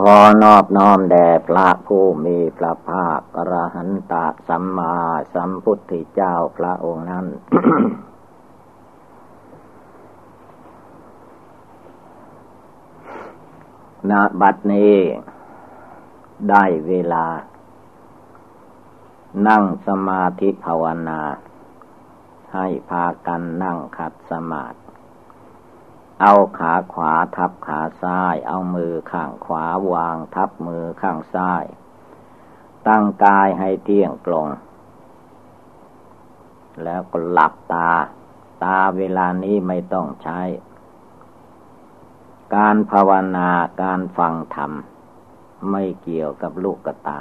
ขอนอบน้อมแด่พระผู้มีพระภาคอรหันตสัมมาสัมพุทธเจ้าพระองค์นั้น ณ บัดนี้ ได้เวลา นั่งสมาธิภาวนา ให้พากันนั่งขัดสมาธิ เอาขาขวาทับขาซ้าย เอามือข้างขวาวางทับมือข้างซ้าย ตั้งกายให้เที่ยงตรง แล้วก็หลับตา ตาเวลานี้ไม่ต้องใช้ การภาวนาการฟังธรรม ไม่เกี่ยวกับลูกกตา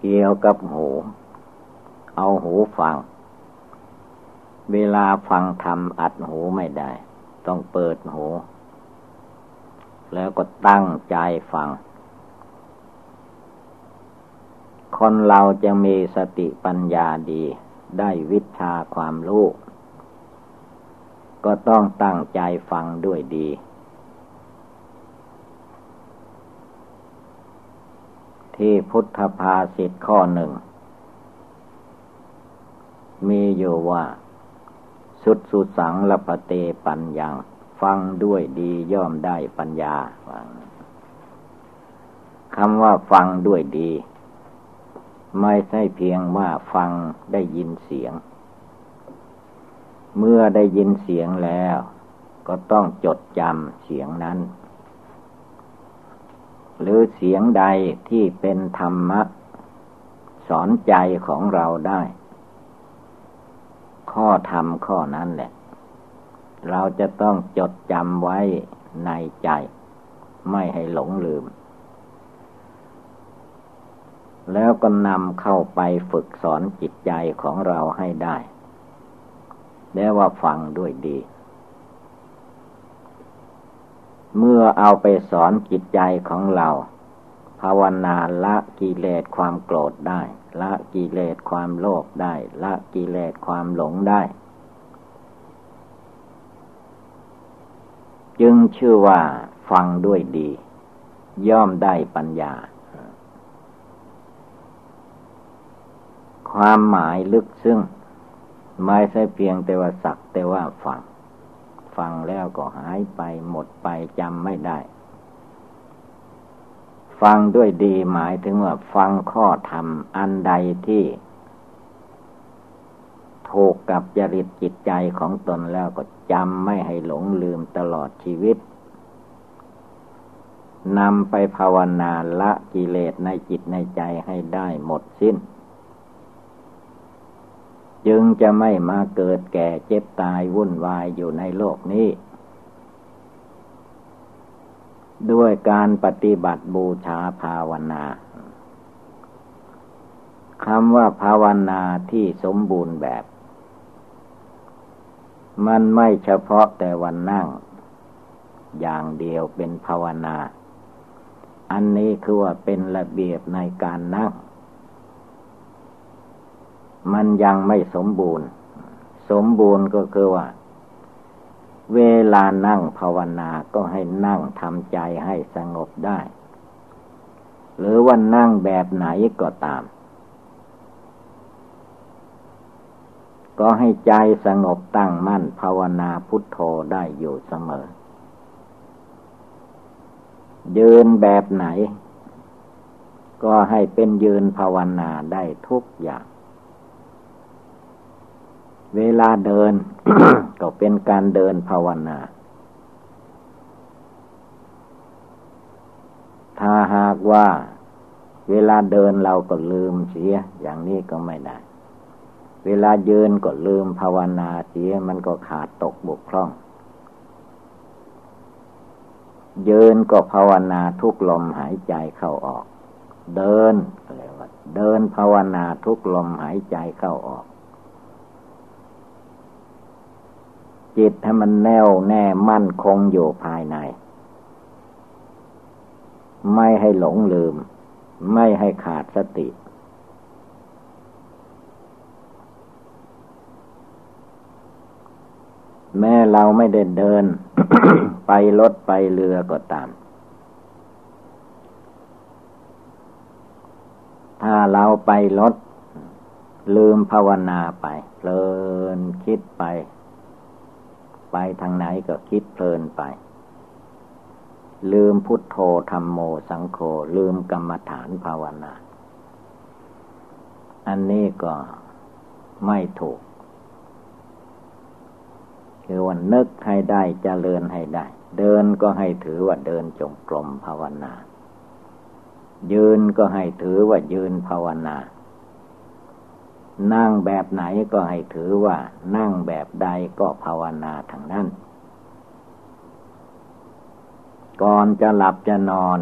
เกี่ยวกับหู เอาหูฟัง เวลาฟังธรรมอัดหูไม่ได้ ต้องเปิดหู แล้วก็ตั้งใจฟัง คนเราจะมีสติปัญญาดี ได้วิชาความรู้ก็ต้องตั้งใจฟังด้วยดี ที่พุทธภาษิตข้อหนึ่ง มีอยู่ว่า สุดสุสังละปะเตปัญญาฟังด้วยดีย่อมได้ปัญญาคำว่าฟังด้วยดี ไม่ใช่เพียงว่าฟังได้ยินเสียง เมื่อได้ยินเสียงแล้ว ก็ต้องจดจำเสียงนั้น หรือเสียงใดที่เป็นธรรมะ สอนใจของเราได้ ข้อธรรมข้อนั้นแหละ เราจะต้องจดจำไว้ในใจ ไม่ให้หลงลืม แล้วก็นำเข้าไปฝึกสอนจิตใจของเราให้ได้ แล้วว่าฟังด้วยดี เมื่อเอาไปสอนจิตใจของเรา ภาวนาละกิเลสความโกรธได้ ละกิเลสความโลภได้ ละกิเลสความหลงได้ จึงชื่อว่าฟังด้วยดี ย่อมได้ปัญญา ความหมายลึกซึ้งไม่ใช่เพียงแต่ว่าสักแต่ว่าฟัง ฟังแล้วก็หายไปหมดไปจำไม่ได้ ฟังด้วยดีหมายถึงว่าฟังข้อธรรมอันใดที่ถูกกับจริตจิตใจของตนแล้วก็จำไม่ให้หลงลืมตลอดชีวิตนำไปภาวนาละกิเลสในจิตในใจให้ได้หมดสิ้น จึงจะไม่มาเกิดแก่เจ็บตายวุ่นวายอยู่ในโลกนี้ ด้วยการปฏิบัติบูชาภาวนาคำว่าภาวนาที่สมบูรณ์แบบ มันไม่เฉพาะแต่วันนั่ง อย่างเดียวเป็นภาวนา อันนี้คือว่าเป็นระเบียบในการนั่ง มันยังไม่สมบูรณ์ สมบูรณ์ก็คือว่า เวลานั่งภาวนาก็ให้นั่งทำใจให้สงบได้ หรือว่านั่งแบบไหนก็ตาม ก็ให้ใจสงบตั้งมั่นภาวนาพุทโธได้อยู่เสมอ ยืนแบบไหน ก็ให้เป็นยืนภาวนาได้ทุกอย่าง เวลาเดิน ก็เป็นการเดินภาวนา ถ้าหากว่า เวลาเดินเราก็ลืมเสีย อย่างนี้ก็ไม่ได้ เวลายืนก็ลืมภาวนาเสีย มันก็ขาดตกบกพร่อง ยืนก็ภาวนาทุกลมหายใจเข้าออก เดินอะไรว่าเดินภาวนาทุกลมหายใจเข้าออก จิตให้มันแน่วแน่มั่นคงอยู่ภายใน ไม่ให้หลงลืม ไม่ให้ขาดสติ แม้เราไม่ได้เดิน ไปรถไปเรือก็ตาม ถ้าเราไปรถลืมภาวนาไปเพลินคิดไป ไปทางไหนก็คิดเพลินไป ลืมพุทโธธรรมโมสังโฆลืมกรรมฐานภาวนา อันนี้ก็ไม่ถูก คือว่านึกให้ได้จเจริญให้ได้ เดินก็ให้ถือว่าเดินจงกรมภาวนา ยืนก็ให้ถือว่ายืนภาวนา นั่งแบบไหนก็ให้ถือว่า นั่งแบบใดก็ภาวนาทั้งนั้น ก่อนจะหลับจะนอน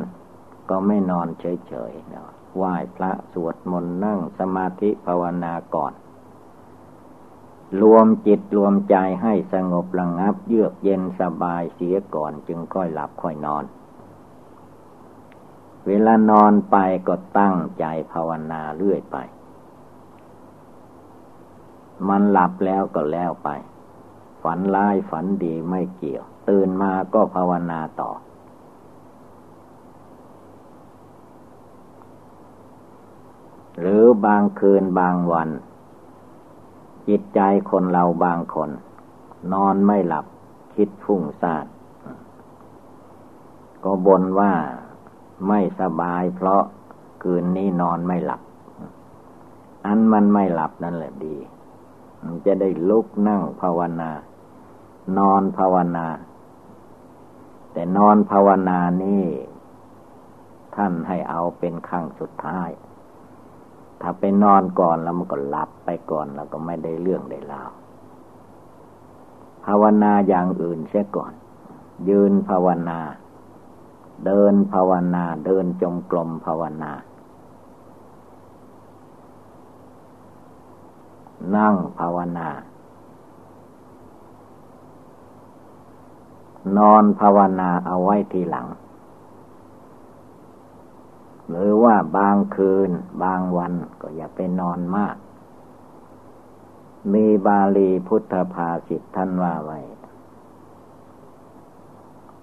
ก็ไม่นอนเฉยๆนะไหว้พระสวดมนต์นั่งสมาธิภาวนาก่อน รวมจิตรวมใจให้สงบระงับ เยือกเย็นสบายเสียก่อนจึงค่อยหลับค่อยนอน เวลานอนไปก็ตั้งใจภาวนาเรื่อยไป มันหลับแล้วก็แล้วไป ฝันร้ายฝันดีไม่เกี่ยว ตื่นมาก็ภาวนาต่อ หรือบางคืนบางวัน จิตใจคนเราบางคน นอนไม่หลับคิดฟุ้งซ่านก็บ่นว่าไม่สบายเพราะคืนนี้นอนไม่หลับ อันมันไม่หลับนั่นแหละดี จะได้ลุกนั่งภาวนา นอนภาวนา แต่นอนภาวนานี่ ท่านให้เอาเป็นครั้งสุดท้าย ถ้าไปนอนก่อนแล้วมันก็หลับไปก่อนแล้วก็ไม่ได้เรื่องได้ราวภาวนาอย่างอื่นเสียก่อน ยืนภาวนา เดินภาวนา เดินจงกรมภาวนา นั่งภาวนา นอนภาวนาเอาไว้ทีหลัง หรือว่าบางคืน บางวันก็อย่าไปนอนมาก มีบาลีพุทธภาษิตท่านว่าไว้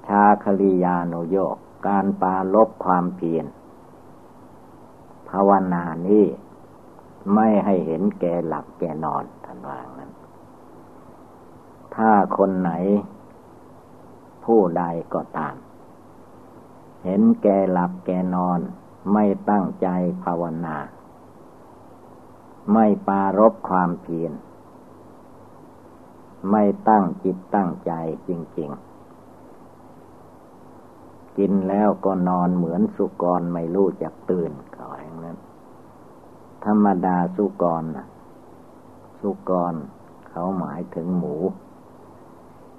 ชาคลียานุโยก การปาลบความเพียรภาวนานี้ ไม่ให้เห็นแก่หลับแก่นอนท่านว่างนั้น ถ้าคนไหน ผู้ใดก็ตาม เห็นแก่หลับแก่นอน ไม่ตั้งใจภาวนา ไม่ปารบความเพียรไม่ตั้งจิตตั้งใจจริง ๆ กินแล้วก็นอนเหมือนสุกรไม่รู้จักตื่นเขาอย่างนั้น ธรรมดาสุกรนะสุกร เขาหมายถึงหมู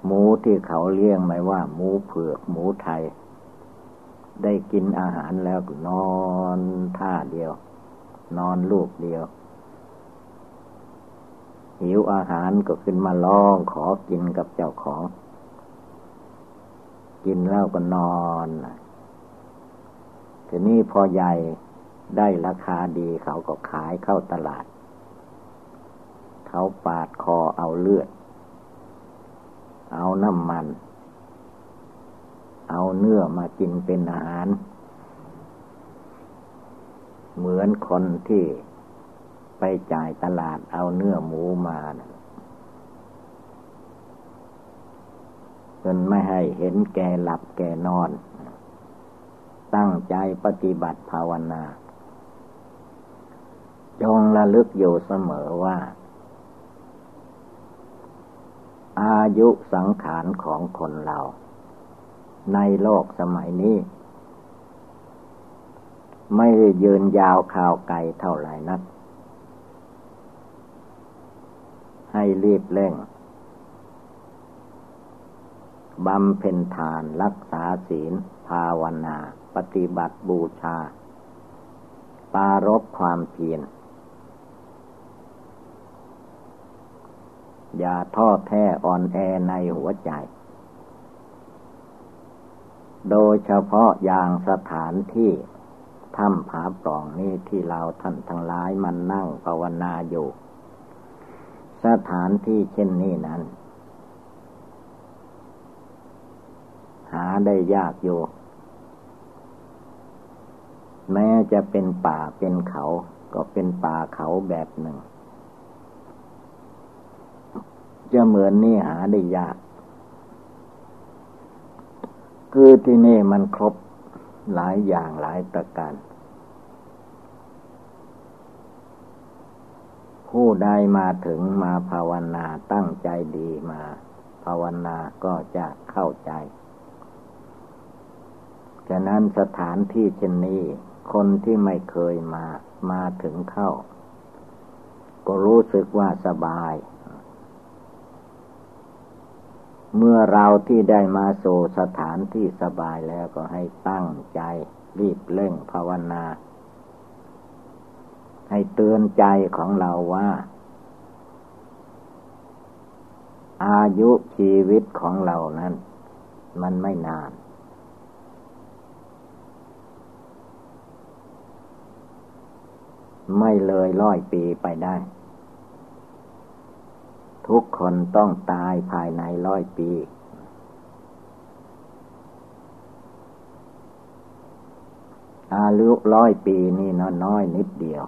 หมูที่เขาเลี้ยงไม่ว่า หมูเผือกหมูไทย ได้กินอาหารแล้วนอนท่าเดียว นอนลูกเดียว หิวอาหารก็ขึ้นมาลองขอกินกับเจ้าของ กินแล้วก็นอนทีนี้พอใหญ่ ได้ราคาดีเขาก็ขายเข้าตลาด เขาปาดคอเอาเลือด เอาน้ำมัน เอาเนื้อมากินเป็นอาหาร เหมือนคนที่ไปจ่ายตลาดเอาเนื้อหมูมาจนไม่ให้เห็นแก่หลับแก่นอน ตั้งใจปฏิบัติภาวนา จงระลึกอยู่เสมอว่า อายุสังขารของคนเรา ในโลกสมัยนี้ ไม่ยืนยาวข่าวไกลเท่าไหร่นัก ให้รีบเร่งบำเพ็ญทานรักษาศีล ภาวนา ปฏิบัติบูชา ปารบความเพียร อย่าท้อแท้อ่อนแอในหัวใจ โดยเฉพาะอย่างสถานที่ถ้ำผาปล่องนี้ที่เราท่านทั้งหลายมันนั่งภาวนาอยู่ สถานที่เช่นนี้นั้น หาได้ยากอยู่แม้จะเป็นป่าเป็นเขาก็เป็นป่าเขาแบบหนึ่ง จะเหมือนนี่หาได้ยาก คือที่นี่มันครบหลายอย่างหลายประการ ผู้ใดมาถึงมาภาวนาตั้งใจดีมา ภาวนาก็จะเข้าใจ ฉะนั้นสถานที่เช่นนี้ คนที่ไม่เคยมามาถึงเข้า ก็รู้สึกว่าสบาย เมื่อเราที่ได้มาสู่สถานที่สบายแล้วก็ให้ตั้งใจรีบเร่งภาวนา ให้เตือนใจของเราว่า อายุชีวิตของเรานั้น มันไม่นาน ไม่เลยร้อยปีไปได้ ทุกคนต้องตายภายในร้อยปี อายุร้อยปีนี่น้อยนิดเดียว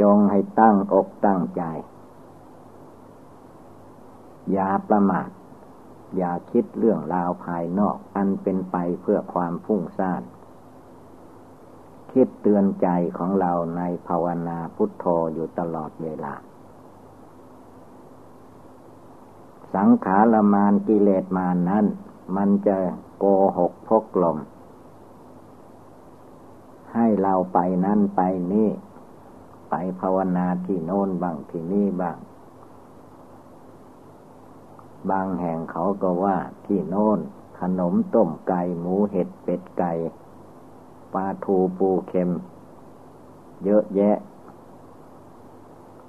จงให้ตั้งอกตั้งใจ อย่าประมาทอย่าคิดเรื่องราวภายนอก อันเป็นไปเพื่อความฟุ้งซ่าน คิดเตือนใจของเราในภาวนาพุทโธอยู่ตลอดเวลา สังขารมานกิเลสมานนั้น มันจะโกหกพกลม ให้เราไปนั่นไปนี่ ไปภาวนาที่โน้นบ้างที่นี่บ้าง บางแห่งเขาก็ว่าที่โน้นขนมต้มไก่หมูเห็ดเป็ดไก่ ปลาทูปูเค็ม เยอะแยะ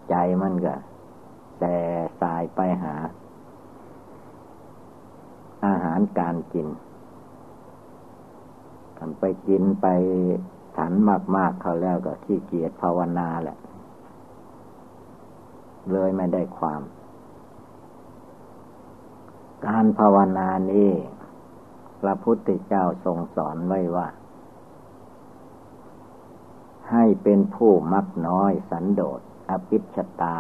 ใจมันก็แต่สายไปหา อาหารการกินทำไปกินไปฉันมาก ๆเขาแล้วก็ขี้เกียจภาวนาแหละ เลยไม่ได้ความ การภาวนานี้พระพุทธเจ้าทรงสอนไว้ว่า ให้เป็นผู้มักน้อยสันโดษอภิชตา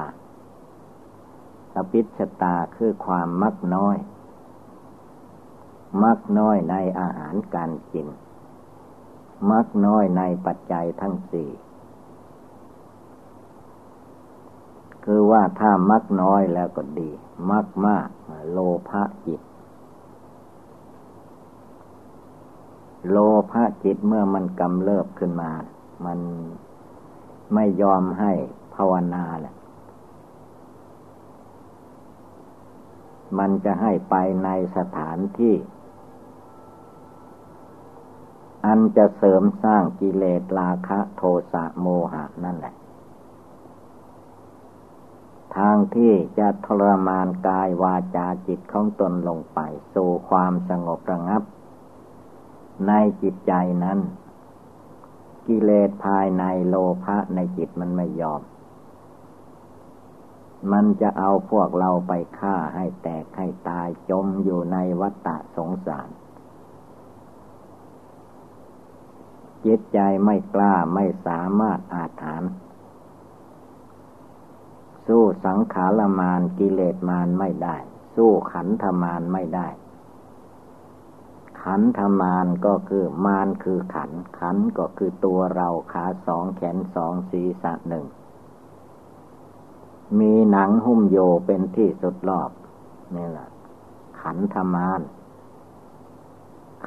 อภิชตาคือความมักน้อย มักน้อยในอาหารการกิน มักน้อยในปัจจัยทั้งสี่ คือว่าถ้ามักน้อยแล้วก็ดี มักมากโลภะจิต โลภะจิตเมื่อมันกำเริบขึ้นมา มันไม่ยอมให้ภาวนาแหละ มันจะให้ไปในสถานที่ อันจะเสริมสร้างกิเลสราคะโทสะโมหะนั่นแหละ ทางที่จะทรมานกายวาจาจิตของตนลงไป สู่ความสงบระงับ ในจิตใจนั้น กิเลสภายในโลภะในจิตมันไม่ยอม มันจะเอาพวกเราไปฆ่าให้แตกให้ตายจมอยู่ในวัฏฏะสงสาร จิตใจไม่กล้าไม่สามารถอาถานสู้สังขารมานกิเลสมานไม่ได้ สู้ขันธมานไม่ได้ ขันธมานก็คือมานคือขัน ขันก็คือตัวเราขาสองแขนสองศีรษะหนึ่ง มีหนังหุ้มโยเป็นที่สุดรอบนี่แหละขันธมาน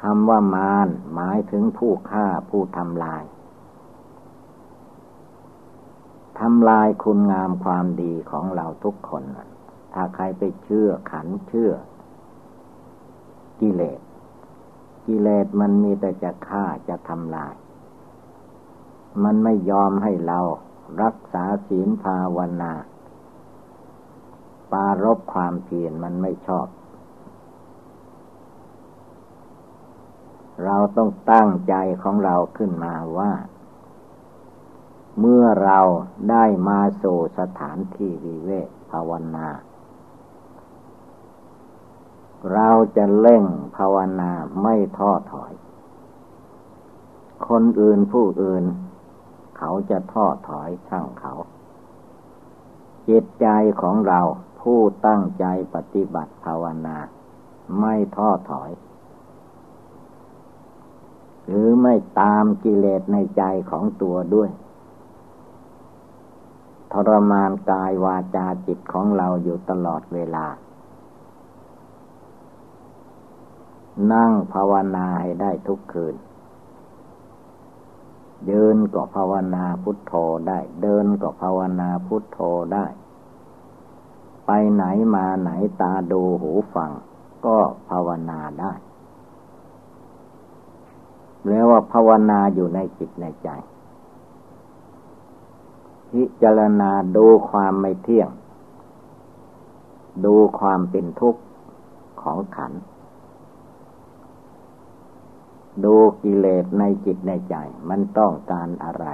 คำว่ามารหมายถึงผู้ฆ่าผู้ทำลายทำลายคุณงามความดีของเราทุกคน ถ้าใครไปเชื่อขันเชื่อกิเลส กิเลสมันมีแต่จะฆ่าจะทำลาย มันไม่ยอมให้เรารักษาศีลภาวนา ปารบความเพียรมันไม่ชอบ เราต้องตั้งใจของเราขึ้นมาว่า เมื่อเราได้มาสู่สถานที่วิเวกภาวนา เราจะเล่งภาวนาไม่ท้อถอย คนอื่นผู้อื่น เขาจะท้อถอยช่างเขา จิตใจของเราผู้ตั้งใจปฏิบัติภาวนา ไม่ท้อถอย หรือไม่ตามกิเลสในใจของตัวด้วย ทรมานกายวาจาจิตของเราอยู่ตลอดเวลา นั่งภาวนาให้ได้ทุกคืน ยืนก็ภาวนาพุทโธได้ เดินก็ภาวนาพุทโธได้ ไปไหนมาไหนตาดูหูฟัง ก็ภาวนาได้แล้วว่าภาวนาอยู่ในจิตในใจ พิจารณาดูความไม่เที่ยง ดูความเป็นทุกข์ของขันธ์ ดูกิเลสในจิตในใจ มันต้องการอะไร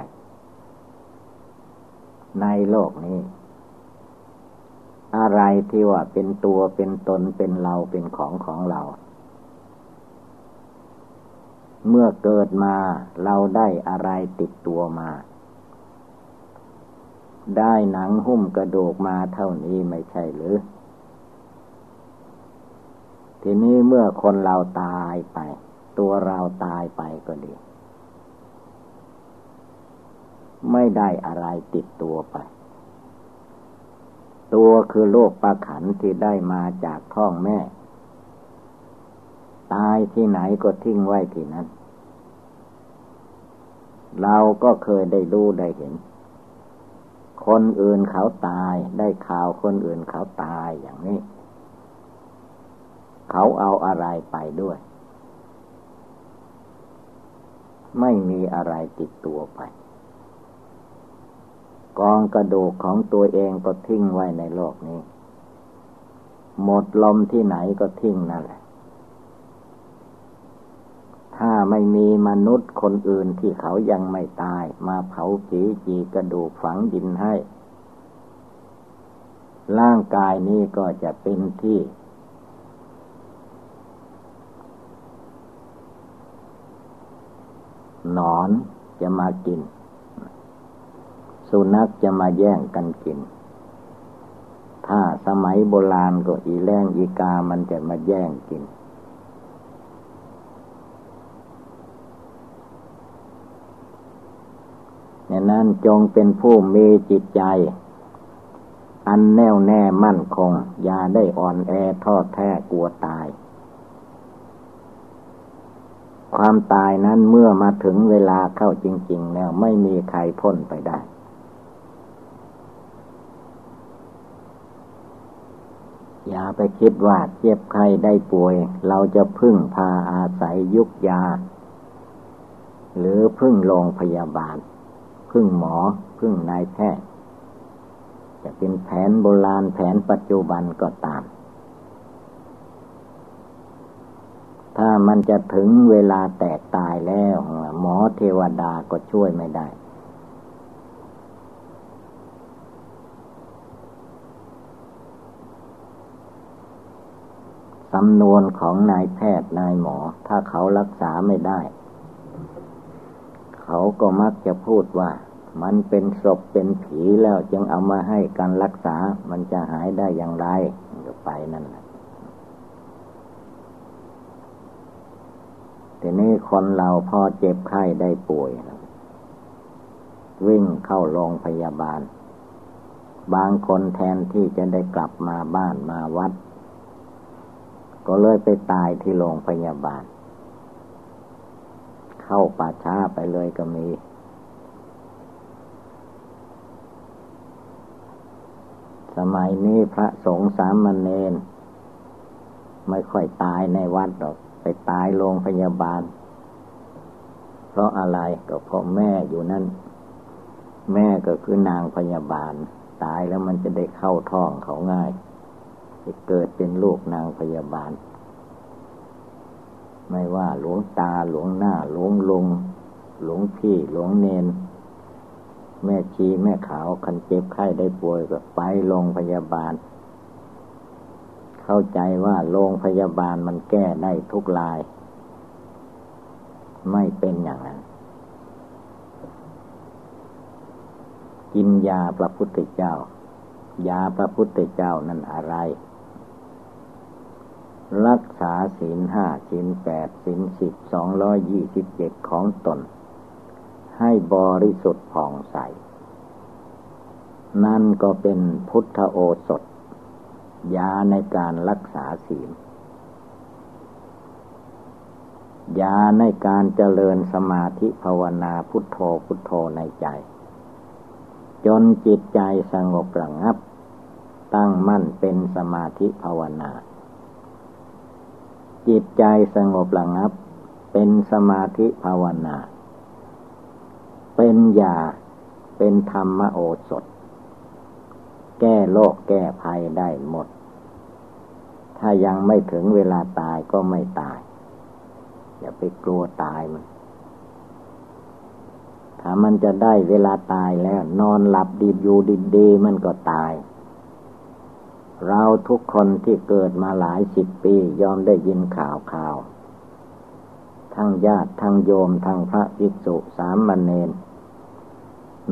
ในโลกนี้ อะไรที่ว่าเป็นตัวเป็นตนเป็นเราเป็นของของเรา เมื่อเกิดมาเราได้อะไรติดตัวมา ได้หนังหุ้มกระดูกมาเท่านี้ไม่ใช่หรือ ทีนี้เมื่อคนเราตายไป ตัวเราตายไปก็ดี ไม่ได้อะไรติดตัวไป ตัวคือโลกประขันที่ได้มาจากท้องแม่ ตายที่ไหนก็ทิ้งไว้ที่นั้น เราก็เคยได้ดูได้เห็น คนอื่นเขาตายได้ข่าวคนอื่นเขาตายอย่างนี้ เขาเอาอะไรไปด้วย ไม่มีอะไรติดตัวไป กองกระดูกของตัวเองก็ทิ้งไว้ในโลกนี้ หมดลมที่ไหนก็ทิ้งนั่นแหละ ถ้าไม่มีมนุษย์คนอื่นที่เขายังไม่ตาย มาเผาผีจีกระดูกฝังดินให้ ร่างกายนี้ก็จะเป็นที่ห นอนจะมากิน สุนัขจะมาแย่งกันกิน ถ้าสมัยโบราณก็อีแรงอีกามันจะมาแย่งกินดังนั้นจงเป็นผู้มีจิตใจ อันแน่วแน่มั่นคง อย่าได้อ่อนแอทอดแท้กลัวตาย ความตายนั้นเมื่อมาถึงเวลาเข้าจริง ๆ แล้วไม่มีใครพ้นไปได้ อย่าไปคิดว่าเจ็บใครได้ป่วย เราจะพึ่งพาอาศัยยุกยา หรือพึ่งโรงพยาบาล พึ่งหมอ พึ่งนายแพทย์จะเป็นแผนโบราณแผนปัจจุบันก็ตาม ถ้ามันจะถึงเวลาแตกตายแล้ว หมอเทวดาก็ช่วยไม่ได้ สำนวนของนายแพทย์นายหมอ ถ้าเขารักษาไม่ได้ เขาก็มักจะพูดว่า มันเป็นศพเป็นผีแล้วจึงเอามาให้การรักษา มันจะหายได้อย่างไรก็ไปนั่นแหละ ทีนี้คนเราพอเจ็บไข้ได้ป่วย วิ่งเข้าโรงพยาบาล บางคนแทนที่จะได้กลับมาบ้านมาวัด ก็เลยไปตายที่โรงพยาบาล เข้าป่าช้าไปเลยก็มีสมัยนี้พระสงฆ์สามเณรไม่ค่อยตายในวัดหรอก ไปตายโรงพยาบาล เพราะอะไรก็เพราะแม่อยู่นั่น แม่ก็คือนางพยาบาล ตายแล้วมันจะได้เข้าท้องเขาง่ายจะเกิดเป็นลูกนางพยาบาล ไม่ว่าหลวงตาหลวงหน้าหลวงลุง หลวงพี่หลวงเนน แม่ชีแม่ขาวคันเจ็บไข้ได้ป่วยก็ไปโรงพยาบาล เข้าใจว่าโรงพยาบาลมันแก้ได้ทุกลาย ไม่เป็นอย่างนั้น กินยาพระพุทธเจ้า ยาพระพุทธเจ้านั่นอะไร รักษาศีลห้าศีลแปดศีลสิบสองร้อยยี่สิบเจ็ดของตน ให้บริสุทธิ์ผ่องใส นั่นก็เป็นพุทธโอสถ ยาในการรักษาศีลยาในการเจริญสมาธิภาวนาพุทโธพุทโธในใจ จนจิตใจสงบระงับ ตั้งมั่นเป็นสมาธิภาวนา จิตใจสงบระงับ เป็นสมาธิภาวนา เป็นยาเป็นธรรมโอสถ ก้โรคแก้ภัยได้หมด ถ้ายังไม่ถึงเวลาตายก็ไม่ตาย อย่าไปกลัวตายมัน ถ้ามันจะได้เวลาตายแล้ว นอนหลับดีอยู่ดีๆมันก็ตาย เราทุกคนที่เกิดมาหลายสิบปียอมได้ยินข่าวข่าวทั้งญาติทั้งโยมทั้งพระภิกษุสามมเณร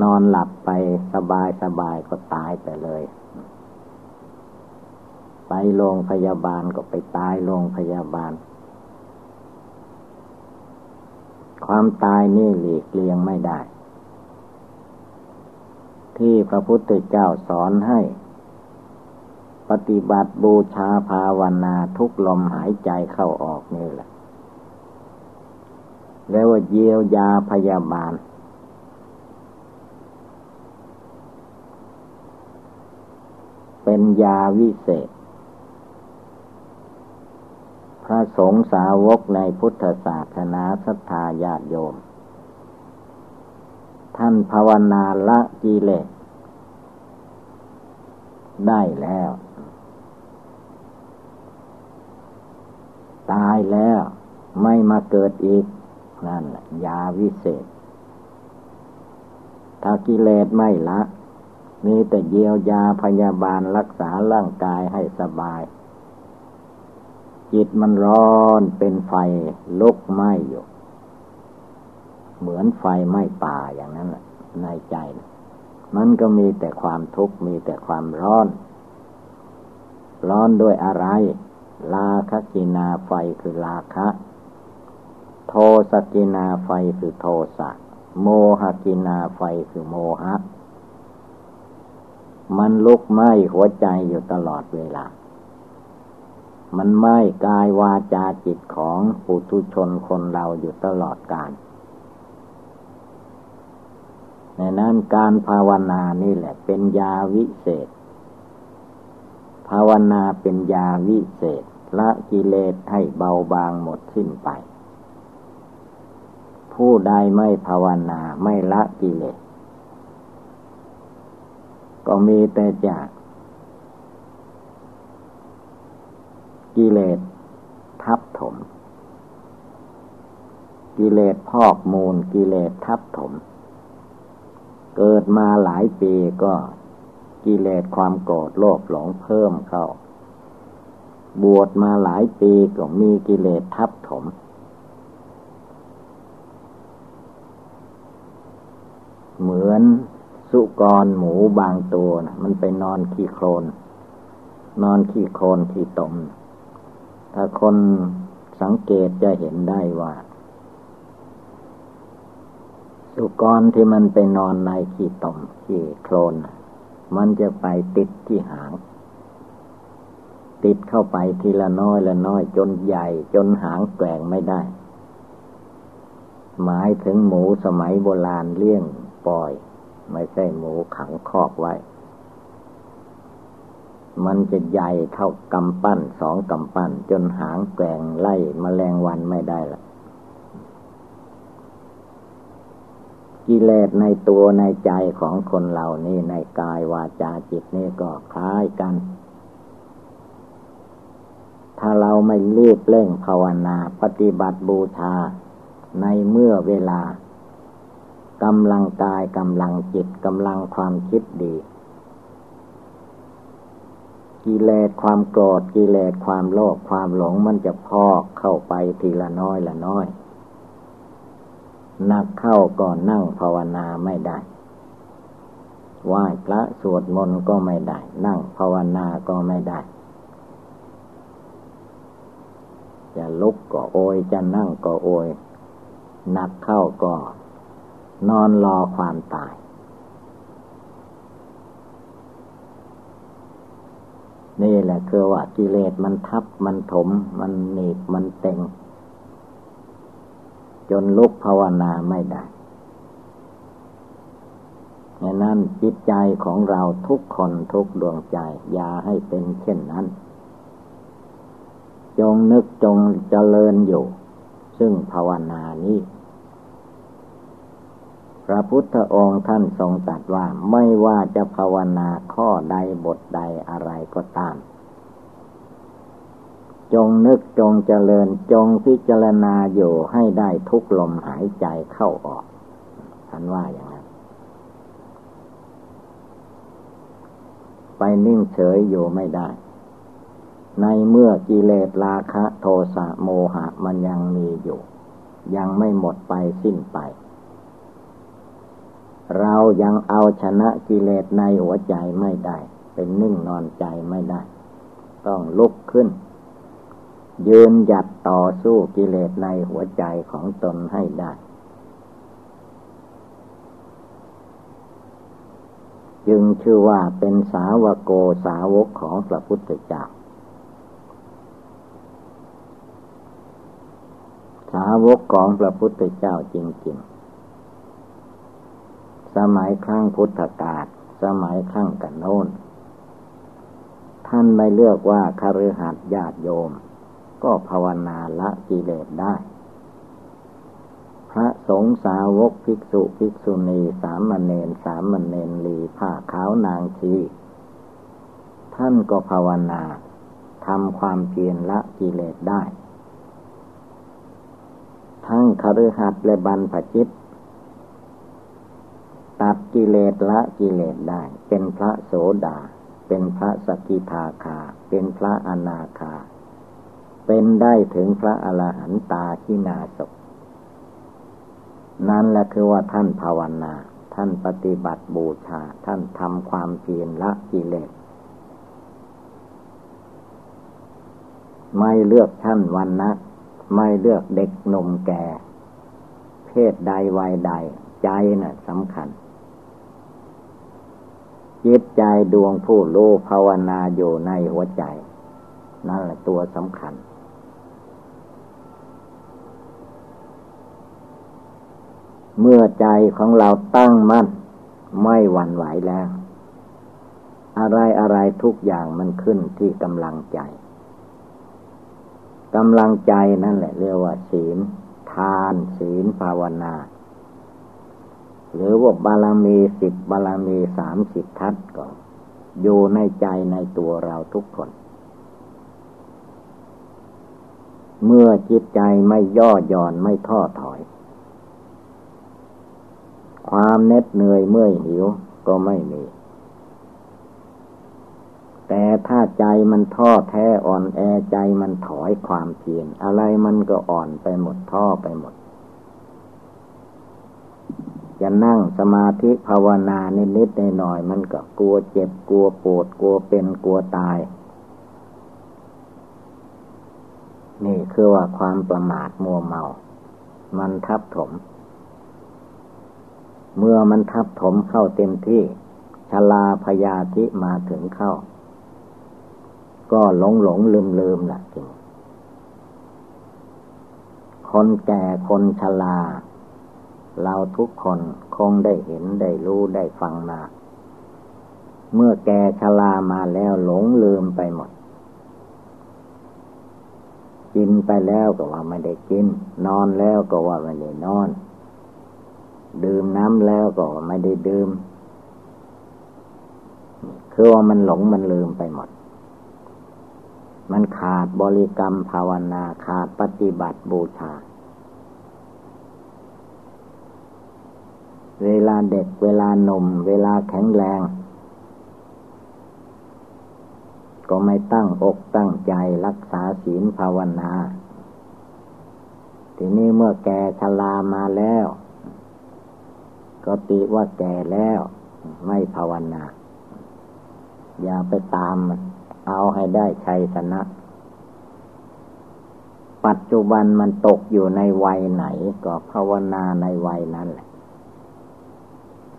นอนหลับไปสบายสบายก็ตายไปเลย ไปโรงพยาบาลก็ไปตายโรงพยาบาล ความตายนี่หลีกเลี่ยงไม่ได้ ที่พระพุทธเจ้าสอนให้ ปฏิบัติบูชาภาวนาทุกลมหายใจเข้าออกนี่แหละ แล้วเยียวยาพยาบาล เป็นยาวิเศษ พระสงฆ์สาวกในพุทธศาสนาศรัทธาญาติโยม ท่านภาวนาละกิเลสได้แล้ว ตายแล้วไม่มาเกิดอีก นั่นแหละยาวิเศษ ถ้ากิเลสไม่ละ มีแต่เยียวยาพยาบาลรักษาร่างกายให้สบาย จิตมันร้อนเป็นไฟลุกไหม้อยู่ เหมือนไฟไหม้ป่าอย่างนั้นแหละในใจ มันก็มีแต่ความทุกข์มีแต่ความร้อน ร้อนด้วยอะไร ราคัคคินาไฟคือราคะโทสัคคินาไฟคือโทสะ โมหัคคินาไฟคือโมหะ มันลุกไหม้หัวใจอยู่ตลอดเวลา มันไหม้กายวาจาจิตของปุถุชนคนเราอยู่ตลอดกาลในนั้นการภาวนานี่แหละ เป็นยาวิเศษ ภาวนาเป็นยาวิเศษละกิเลสให้เบาบางหมดสิ้นไป ผู้ใดไม่ภาวนาไม่ละกิเลส ก็มีแต่จะกิเลสทับถม กิเลสพอกมูล กิเลสทับถม เกิดมาหลายปีก็กิเลสความโกรธโลภหลงเพิ่มเข้า บวชมาหลายปีก็มีกิเลสทับถม เหมือน สุกรหมูบางตัวนะมันไปนอนขี้โคลน นอนขี้โคลนขี้ตม ถ้าคนสังเกตจะเห็นได้ว่า สุกรที่มันไปนอนในขี้ตมขี้โคลน มันจะไปติดที่หาง ติดเข้าไปทีละน้อยละน้อยจนใหญ่ จนหางแกว่งไม่ได้ หมายถึงหมูสมัยโบราณเลี้ยงปล่อย ไม่ใช่หมูขังคอกไว้ มันจะใหญ่เท่ากำปั้นสองกำปั้น จนหางแกว่งไล่มแมลงวันไม่ได้ละกิเลสในตัวในใจของคนเหล่านี้ในกายวาจาจิตนี่ก็คล้ายกัน ถ้าเราไม่รีบเร่งภาวนา ปฏิบัติบูชาในเมื่อเวลา กำลังกายกำลังจิตกำลังความคิดดี กิเลสความโกรธกิเลสความโลภความหลงมันจะพอกเข้าไปทีละน้อยละน้อยนักเข้าก่อนนั่งภาวนาไม่ได้ไหว้พระสวดมนต์ก็ไม่ได้ นั่งภาวนาก็ไม่ได้ จะลุกก็โอยจะนั่งก็โอย นักเข้าก็ นอนรอความตาย นี่แหละคือว่ากิเลสมันทับมันถม มันหนีบมันเต็ง จนลุกภาวนาไม่ได้ดังนั้นจิตใจของเราทุกคนทุกดวงใจ อย่าให้เป็นเช่นนั้น จงนึกจงเจริญอยู่ ซึ่งภาวนานี้ พระพุทธองค์ท่านทรงตรัสว่าไม่ว่าจะภาวนาข้อใดบทใดอะไรก็ตาม จงนึกจงเจริญจงพิจารณาอยู่ให้ได้ทุกลมหายใจเข้าออกท่านว่าอย่างนั้น ไปนิ่งเฉยอยู่ไม่ได้ ในเมื่อกิเลสราคะ โทสะโมหะมันยังมีอยู่ ยังไม่หมดไปสิ้นไป เรายังเอาชนะกิเลสในหัวใจไม่ได้ เป็นนิ่งนอนใจไม่ได้ ต้องลุกขึ้น ยืนหยัดต่อสู้กิเลสในหัวใจของตนให้ได้ จึงชื่อว่าเป็นสาวโกสาวกของพระพุทธเจ้าสาวกของพระพุทธเจ้าจริง ๆ สมัยครั้งพุทธกาลสมัยครั้งกันโน้น ท่านไม่เลือกว่าคฤหัสถ์ญาติโยม ก็ภาวนาละกิเลสได้ พระสงฆ์สาวกภิกษุภิกษุณีสามเณรสามเณรลีผ้าขาวนางชีท่านก็ภาวนาทำความเพียรละกิเลสได้ ทั้งคฤหัสถ์และบรรพจิต ตัดกิเลสละกิเลสได้ เป็นพระโสดา เป็นพระสกิทาคา เป็นพระอนาคา เป็นได้ถึงพระอรหันตาที่นาศนั่นแหละคือว่าท่านภาวนา ท่านปฏิบัติบูชา ท่านทำความเพียรละกิเลส ไม่เลือกท่านวันนะไม่เลือกเด็กหนุ่มแก่ เพศใดวัยใด ใจนะ่ะสำคัญ จิตใจดวงผู้รู้ภาวนาอยู่ในหัวใจ นั่นแหละตัวสำคัญ เมื่อใจของเราตั้งมั่นไม่หวั่นไหวแล้ว อะไรอะไรทุกอย่างมันขึ้นที่กำลังใจกำลังใจนั่นแหละเรียกว่าศีล ทาน ศีลภาวนา หรือว่าบารมีสิบบารมีสามสิบทัศก็อยู่ในใจในตัวเราทุกคน เมื่อจิตใจไม่ย่อหย่อนไม่ท้อถอย ความเน็ดเหนื่อยเมื่อยหิวก็ไม่มี แต่ถ้าใจมันท้อแท้อ่อนแอใจมันถอยความเพียรอะไรมันก็อ่อนไปหมดท้อไปหมด จะนั่งสมาธิภาวนานิดๆหน่อยๆมันก็กลัวเจ็บกลัวปวดกลัวเป็นกลัวตาย นี่คือว่าความประมาทมัวเมา มันทับถม เมื่อมันทับถมเข้าเต็มที่ชลาพยาธิมาถึงเข้า ก็หลงหลงลืมลืมละจริงคนแก่คนชลา เราทุกคนคงได้เห็นได้รู้ได้ฟังมา เมื่อแกชรามาแล้วหลงลืมไปหมด กินไปแล้วก็ว่าไม่ได้กิน นอนแล้วก็ว่าไม่ได้นอน ดื่มน้ำแล้วก็ไม่ได้ดื่ม คือว่ามันหลงมันลืมไปหมด มันขาดบริกรรมภาวนาขาดปฏิบัติบูชา เวลาเด็ก เวลาหนุ่ม เวลาแข็งแรง ก็ไม่ตั้งอกตั้งใจรักษาศีลภาวนา ทีนี้เมื่อแก่ชรามาแล้ว ก็ติว่าแก่แล้ว ไม่ภาวนา อย่าไปตามเอาให้ได้ชัยชนะ ปัจจุบันมันตกอยู่ในวัยไหน ก็ภาวนาในวัยนั้นแหละ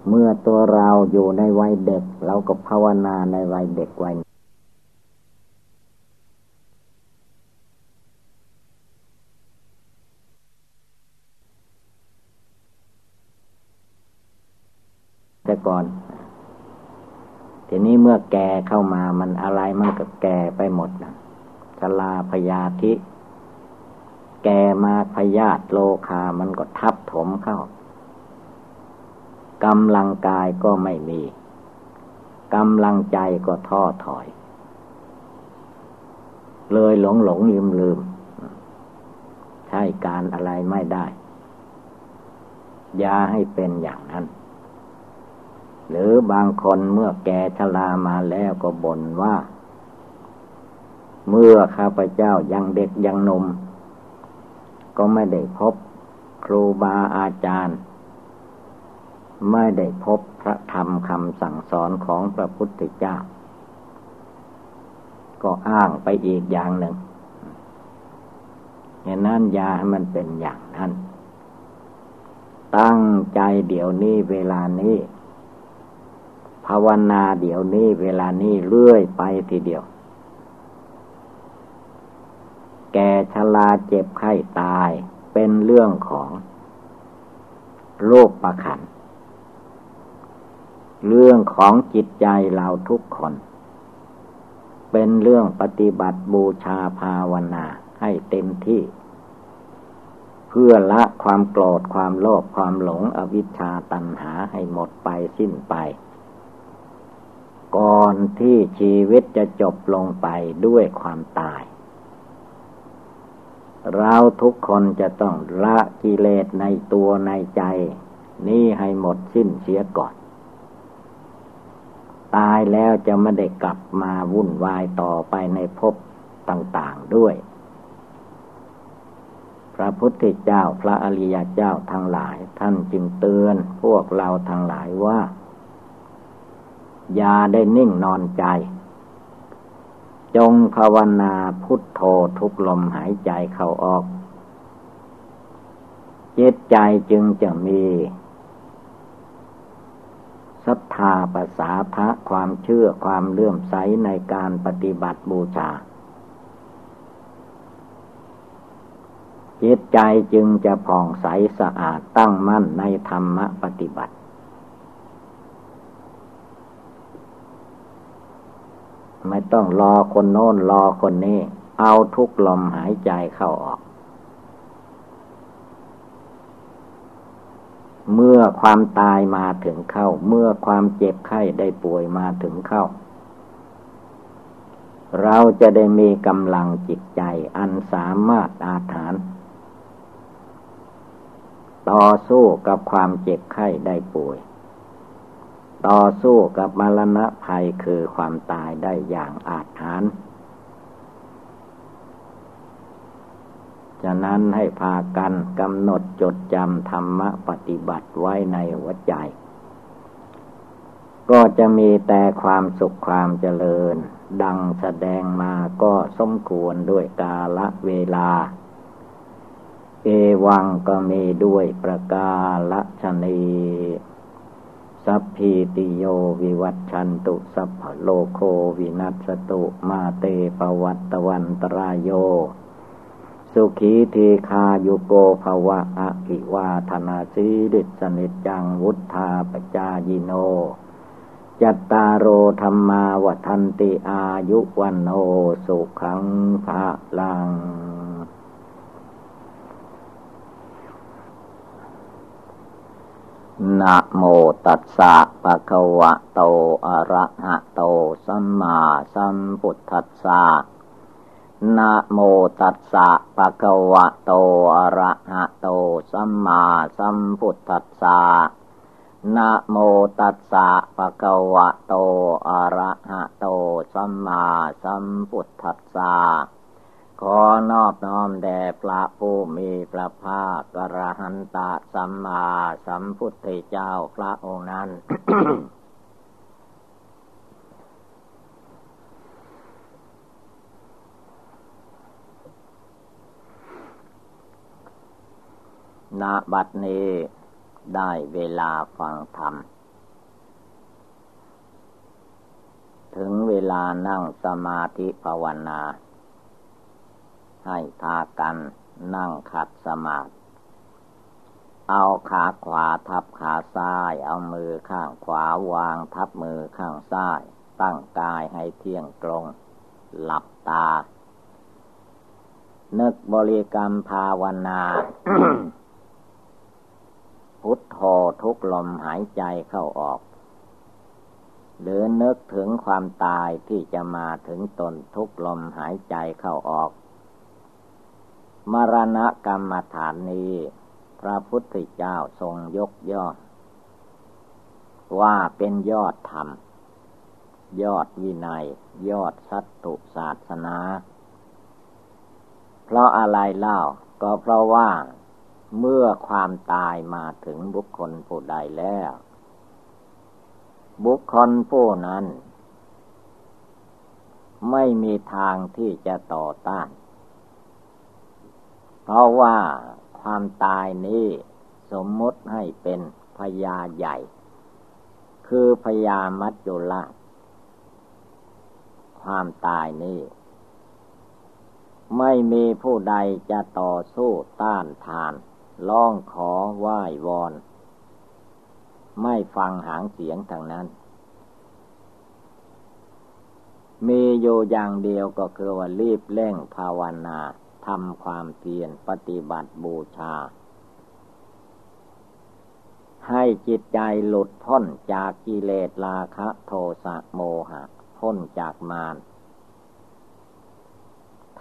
เมื่อตัวเราอยู่ในวัยเด็ก เราก็ภาวนาในวัยเด็กวัยแต่ก่อน ทีนี้เมื่อแก่เข้ามามันอะไรมันก็แก่ไปหมดนะชลาพยาธิ แก่มาพยาธิโลคา มันก็ทับถมเข้า กำลังกายก็ไม่มีกำลังใจก็ท้อถอย เลยหลงหลงลืมลืมใช่การอะไรไม่ได้อย่าให้เป็นอย่างนั้น หรือบางคนเมื่อแก่ชรามาแล้วก็บ่นว่า เมื่อข้าพเจ้ายังเด็กยังนม ก็ไม่ได้พบครูบาอาจารย์ ไม่ได้พบพระธรรมคำสั่งสอนของพระพุทธเจ้า ก็อ้างไปอีกอย่างหนึ่งอย่างนั้นยาให้มันเป็นอย่างนั้น ตั้งใจเดี๋ยวนี้เวลานี้ ภาวนาเดี๋ยวนี้เวลานี้เรื่อยไปทีเดียว แกชลาเจ็บไข้ตายเป็นเรื่องของโรคประคัน เรื่องของจิตใจเราทุกคน เป็นเรื่องปฏิบัติบูชาภาวนาให้เต็มที่ เพื่อละความโกรธความโลภความหลงอวิชชาตัณหาให้หมดไปสิ้นไป ก่อนที่ชีวิตจะจบลงไปด้วยความตาย เราทุกคนจะต้องละกิเลสในตัวในใจ นี้ให้หมดสิ้นเสียก่อน ตายแล้วจะไม่ได้กลับมาวุ่นวายต่อไปในภพต่างๆด้วย พระพุทธเจ้าพระอริยเจ้าทั้งหลาย ท่านจึงเตือนพวกเราทั้งหลายว่า อย่าได้นิ่งนอนใจ จงภาวนาพุทโธทุกลมหายใจเข้าออกจิตใจจึงจะมี ศรัทธาภาษาพระความเชื่อความเลื่อมใสในการปฏิบัติบูชาจิตใจจึงจะผ่องใสสะอาดตั้งมั่นในธรรมปฏิบัติ ไม่ต้องรอคนโน้นรอคนนี้ เอาทุกลมหายใจเข้าออก เมื่อความตายมาถึงเข้า เมื่อความเจ็บไข้ได้ป่วยมาถึงเข้า เราจะได้มีกำลังจิตใจอันสามารถอาถานต่อสู้กับความเจ็บไข้ได้ป่วย ต่อสู้กับมรณะภัยคือความตายได้อย่างอาถรรพ์ ฉะนั้นให้พากันกำหนดจดจำธรรมปฏิบัติไว้ในหัวใจ ก็จะมีแต่ความสุขความเจริญ ดังแสดงมาก็สมควรด้วยกาละเวลา เอวังก็มีด้วยประกาละชนีสัพพีติโยวิวัตชันตุสัพพโลโควินัสตุมาเตปวัตตวันตรายโย สุขีเทคาโยโกภวะอภิวาธนาสีดิสนิจังวุธาปจายิโน จัตตารโอธรรมาวันติอายุวันโอสุขังภาลัง นะโมตัสสะปะคะวะโตอะระหะโตสัมมาสัมพุทธัสสะ นะโมตัสสะปะคะวะโตอะระหะโต สัมมาสัมพุทธัสสะนะโมตัสสะปะคะวะโตอะระหะโต สัมมาสัมพุทธัสสะขอนอบน้อมแด่พระผู้มีพระภาคกระหันตะสัมมาสัมพุทธเจ้าพระองค์นั้น ณบัดนี้ได้เวลาฟังธรรม ถึงเวลานั่งสมาธิภาวนา ให้พากันนั่งขัดสมาธิ เอาขาขวาทับขาซ้าย เอามือข้างขวาวางทับมือข้างซ้าย ตั้งกายให้เที่ยงตรง หลับตา นึกบริกรรมภาวนา พุทโธทุกลมหายใจเข้าออก หรือนึกถึงความตายที่จะมาถึงตนทุกลมหายใจเข้าออก มรณะกรรมฐานนี้ พระพุทธเจ้าทรงยกย่อว่าเป็นยอดธรรม ยอดวินัย ยอดสัตตุศาสนา เพราะอะไรเล่าก็เพราะว่า เมื่อความตายมาถึงบุคคลผู้ใดแล้ว บุคคลผู้นั้น ไม่มีทางที่จะต่อต้าน เพราะว่าความตายนี้สมมติให้เป็นพญาใหญ่ คือพญามัจจุราชความตายนี้ไม่มีผู้ใดจะต่อสู้ต้านทาน ร้องขอไหว้วอน ไม่ฟังหางเสียงทางนั้น มีอยู่อย่างเดียวก็คือว่ารีบเร่งภาวนาทำความเพียรปฏิบัติบูชา ให้จิตใจหลุดพ้นจากกิเลสราคะโทสะโมหะ พ้นจากมาร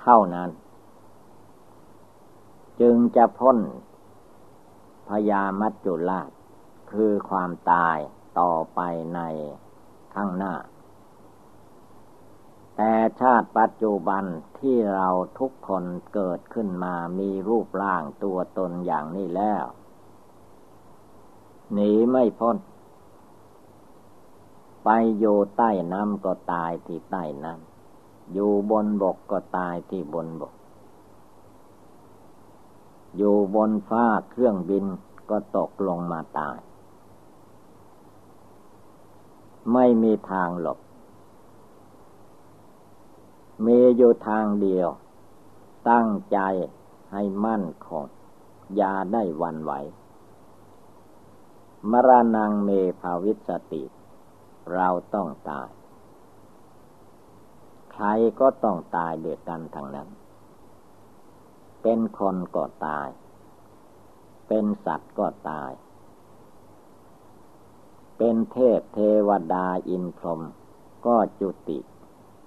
เท่านั้น จึงจะพ้น พยามัจจุราช คือความตายต่อไปในข้างหน้า แต่ชาติปัจจุบันที่เราทุกคนเกิดขึ้นมามีรูปร่างตัวตนอย่างนี้แล้ว หนีไม่พ้น ไปอยู่ใต้น้ำก็ตายที่ใต้น้ำอยู่บนบกก็ตายที่บนบก อยู่บนฟ้าเครื่องบินก็ตกลงมาตาย ไม่มีทางหลบ มีอยู่ทางเดียว ตั้งใจให้มั่นคงอย่าได้วันไหว มรณงเมภาวิสติ เราต้องตาย ใครก็ต้องตายเดียกันทางนั้น เป็นคนก็ตาย เป็นสัตว์ก็ตาย เป็นเทพเทวดาอินพรหมก็จุติ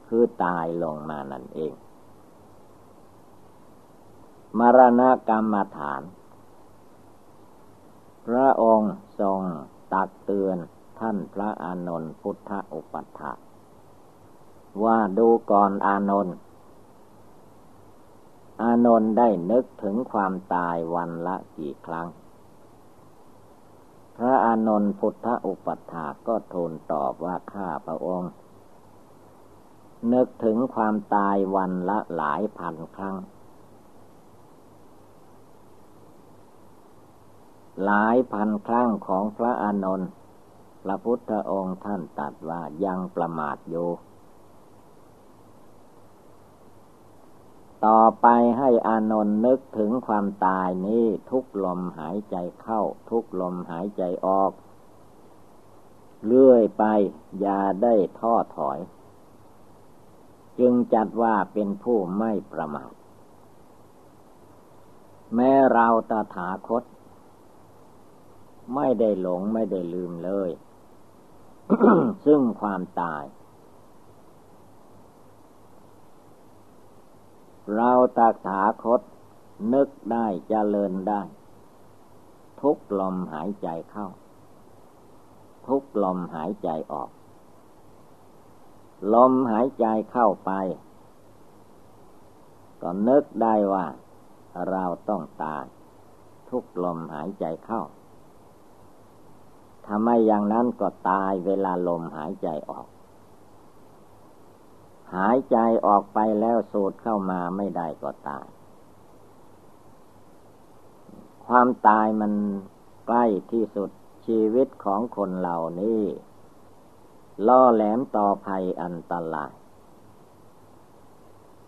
คือตายลงมานั่นเอง มรณกรรมฐาน พระองค์ทรงตักเตือนท่านพระอานนท์พุทธอุปัฏฐาว่าดูก่อนอานนท์ อานนท์ได้นึกถึงความตายวันละกี่ครั้ง พระอานนท์พุทธอุปัฏฐาก็ทูลตอบว่าข้าพระองค์ นึกถึงความตายวันละหลายพันครั้ง หลายพันครั้งของพระอานนท์พระพุทธองค์ท่านตัดว่ายังประมาทอยู่ ต่อไปให้อานนท์นึกถึงความตายนี้ทุกลมหายใจเข้า ทุกลมหายใจออก เลื่อยไป อย่าได้ท้อถอย จึงจัดว่าเป็นผู้ไม่ประมาทแม้เราตถาคต ไม่ได้หลงไม่ได้ลืมเลย ซึ่งความตาย เราตถาคต นึกได้จเจริญได้ ทุกลมหายใจเข้า ทุกลมหายใจออก ลมหายใจเข้าไป ก็นึกได้ว่า เราต้องตาย ทุกลมหายใจเข้าทำไมอย่างนั้นก็ตายเวลาลมหายใจออก หายใจออกไปแล้วสูดเข้ามาไม่ได้ก็ตาย ความตายมันใกล้ที่สุดชีวิตของคนเหล่านี้ ล่อแหลมต่อภัยอันตราย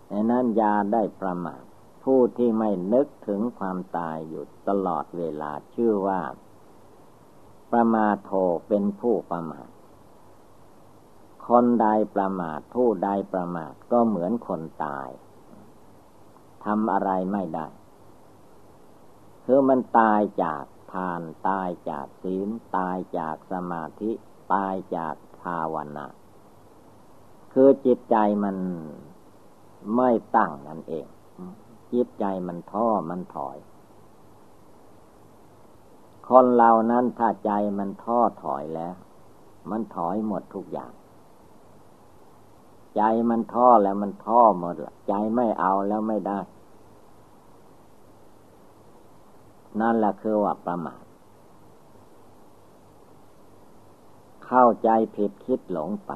ในนั้นยาได้ประมาทผู้ที่ไม่นึกถึงความตายอยู่ตลอดเวลาชื่อว่า ประมาโทเป็นผู้ประมาท คนใดประมาทผู้ใดประมาทก็เหมือนคนตายทำอะไรไม่ได้ คือมันตายจากทานตายจากศีลตายจากสมาธิ ตายจากภาวนาคือจิตใจมันไม่ตั้งนั่นเอง จิตใจมันท้อมันถอย คนเรานั้นถ้าใจมันท้อถอยแล้ว มันถอยหมดทุกอย่าง ใจมันท้อแล้วมันท้อหมดละใจไม่เอาแล้วไม่ได้ นั่นแหละคือว่าประมาทเข้าใจผิดคิดหลงไป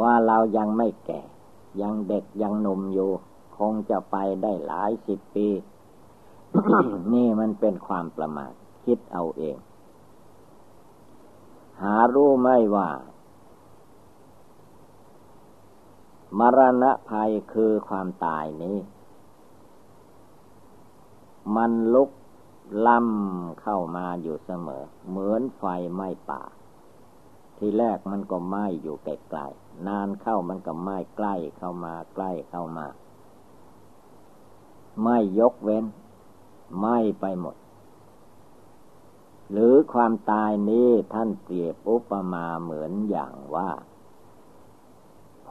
ว่าเรายังไม่แก่ ยังเด็กยังหนุ่มอยู่ คงจะไปได้หลายสิบปี นี่มันเป็นความประมาทคิดเอาเอง หารู้ไม่ว่า มรณะภัยคือความตายนี้ มันลุกล่ำเข้ามาอยู่เสมอ เหมือนไฟไหม้ป่า ที่แรกมันก็ไหม้อยู่ไกลๆนานเข้ามันก็ไหม้ใกล้เข้ามาใกล้เข้ามาไม่ยกเว้นไหม้ไปหมด หรือความตายนี้ท่านเปรียบอุปมาเหมือนอย่างว่า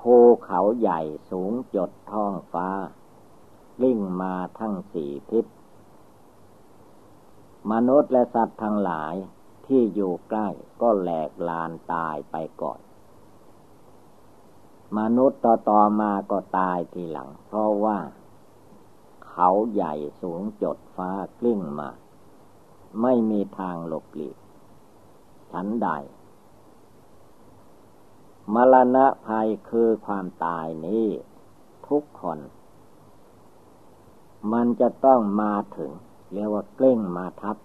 ภูเขาใหญ่สูงจดท้องฟ้าลิ่งมาทั้งสี่ทิศ มนุษย์และสัตว์ทั้งหลายที่อยู่ใกล้ก็แหลกลานตายไปก่อน มนุษย์ต่อต่อมาก็ตายทีหลัง เพราะว่า เขาใหญ่สูงจดฟ้ากลิ้งมา ไม่มีทางหลบหลีกฉันใด มรณะภัยคือความตายนี้ ทุกคน มันจะต้องมาถึง เรียกว่าเกล้งมาทับ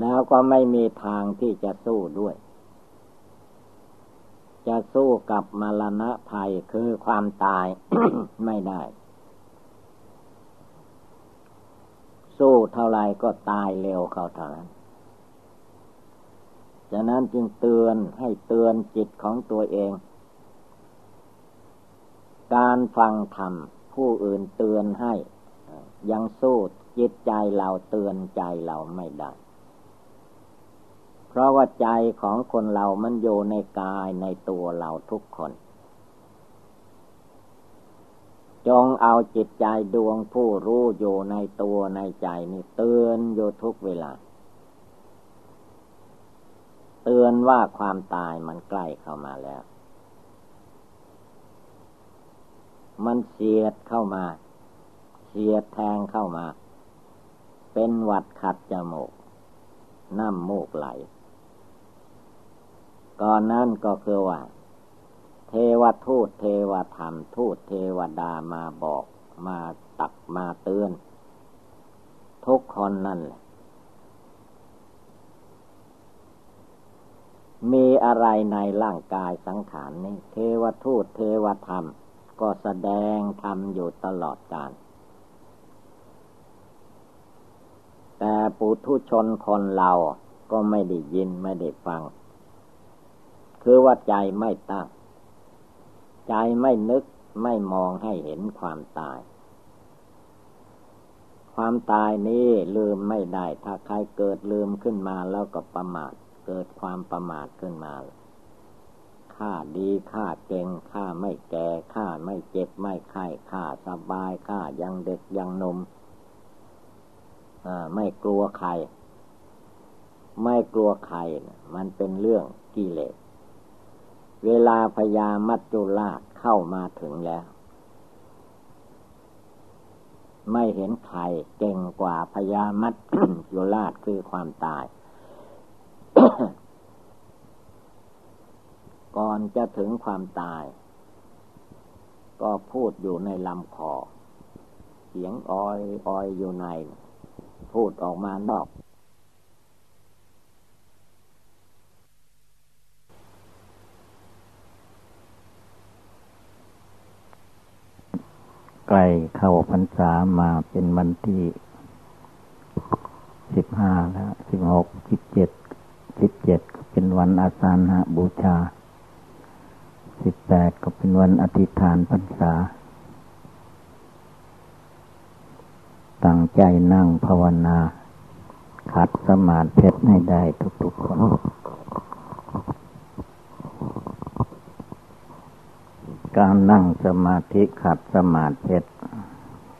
แล้วก็ไม่มีทางที่จะสู้ด้วย จะสู้กับมรณะภัยคือความตายไม่ได้ สู้เท่าไรก็ตายเร็วเขาเท่านั้น ฉะนั้นจึงเตือนให้เตือนจิตของตัวเอง การฟังธรรมผู้อื่นเตือนให้ยังสู้จิตใจเราเตือนใจเราไม่ได้ เพราะว่าใจของคนเรามันอยู่ในกายในตัวเราทุกคน จงเอาจิตใจดวงผู้รู้อยู่ในตัวในใจนี่เตือนอยู่ทุกเวลา เตือนว่าความตายมันใกล้เข้ามาแล้ว มันเสียดเข้ามา เสียดแทงเข้ามา เป็นหวัดขัดจมูก น้ำมูกไหล ก่อนนั้นก็คือว่า เทวทูตเทวธรรม ทูตเทวดามาบอก มาตักมาเตือน ทุกคนนั่นแหละ มีอะไรในร่างกายสังขารนี้ เทวทูตเทวธรรม ก็แสดงธรรมอยู่ตลอดกาลแต่ปุถุชนคนเราก็ไม่ได้ยินไม่ได้ฟัง คือว่าใจไม่ตั้ง ใจไม่นึกไม่มองให้เห็นความตาย ความตายนี้ลืมไม่ได้ ถ้าใครเกิดลืมขึ้นมาแล้วก็ประมาท เกิดความประมาทขึ้นมาข้าดีข้าเก่งข้าไม่แก่ข้าไม่เจ็บไม่ไข้ข้าสบายข้ายังเด็กยังนมไม่กลัวใคร ไม่กลัวใครมันเป็นเรื่องกิเลส เวลาพญามัจจุราชเข้ามาถึงแล้ว ไม่เห็นใครเก่งกว่าพญามัจจุราชคือความตาย ก่อนจะถึงความตาย ก็พูดอยู่ในลำคอ เสียงออยออยอยู่ใน พูดออกมานอก ใกล้เข้าพรรษามาเป็นวันที่สิบห้าแล้วสิบหกสิบเจ็ด สิบเจ็ดก็เป็นวันอาสาฬหบูชา สิบแปดก็เป็นวันอธิษฐานพรรษา ตั้งใจนั่งภาวนา ขัดสมาธิเพชรให้ได้ทุกๆคนการนั่งสมาธิขัดสมาธิ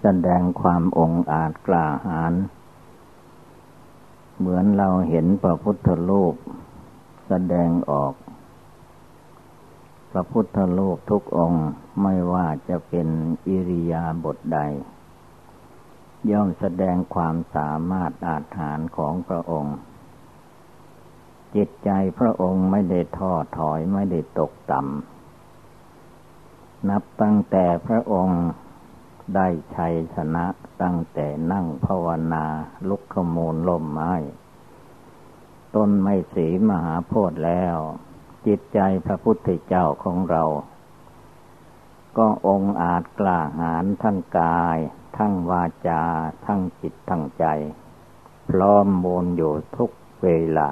แสดงความองอาจกล้าหาญ เหมือนเราเห็นพระพุทธรูปแสดงออก พระพุทธโลกทุกองค์ไม่ว่าจะเป็นอิริยาบถใด ย่อมแสดงความสามารถอาถรรพ์ของพระองค์ จิตใจพระองค์ไม่ได้ท้อถอยไม่ได้ตกต่ำนับตั้งแต่พระองค์ ได้ชัยชนะตั้งแต่นั่งภาวนาลุกขมูลล่มไม้ ต้นไม่สีมหาโพธิ์แล้ว จิตใจพระพุทธเจ้าของเรา ก็องอาจกล้าหาญทั้งกาย ทั้งวาจา ทั้งจิตทั้งใจ พร้อมมูลอยู่ทุกเวลา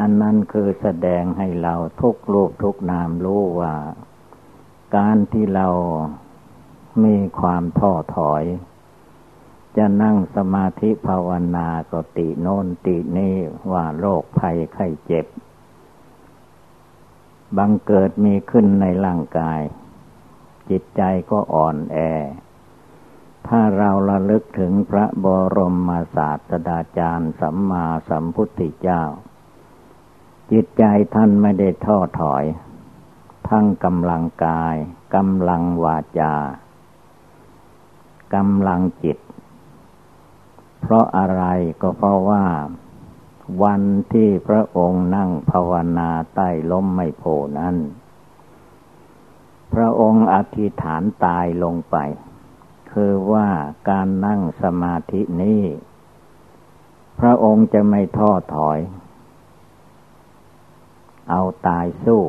อันนั้นคือแสดงให้เราทุกรูปทุกนามรู้ว่าการที่เรา มีความท้อถอย จะนั่งสมาธิภาวนาก็ติโน่นตินี่ว่าโรคภัยไข้เจ็บ บังเกิดมีขึ้นในร่างกาย จิตใจก็อ่อนแอ ถ้าเราระลึกถึงพระบรมศาสดาจารย์สัมมาสัมพุทธเจ้า จิตใจท่านไม่ได้ท้อถอย ทั้งกำลังกายกำลังวาจา กำลังจิต เพราะอะไรก็เพราะว่า วันที่พระองค์นั่งภาวนาใต้ล้มไม่โพนั้น พระองค์อธิษฐานตายลงไป คือว่าการนั่งสมาธินี้ พระองค์จะไม่ท้อถอย เอาตายสู้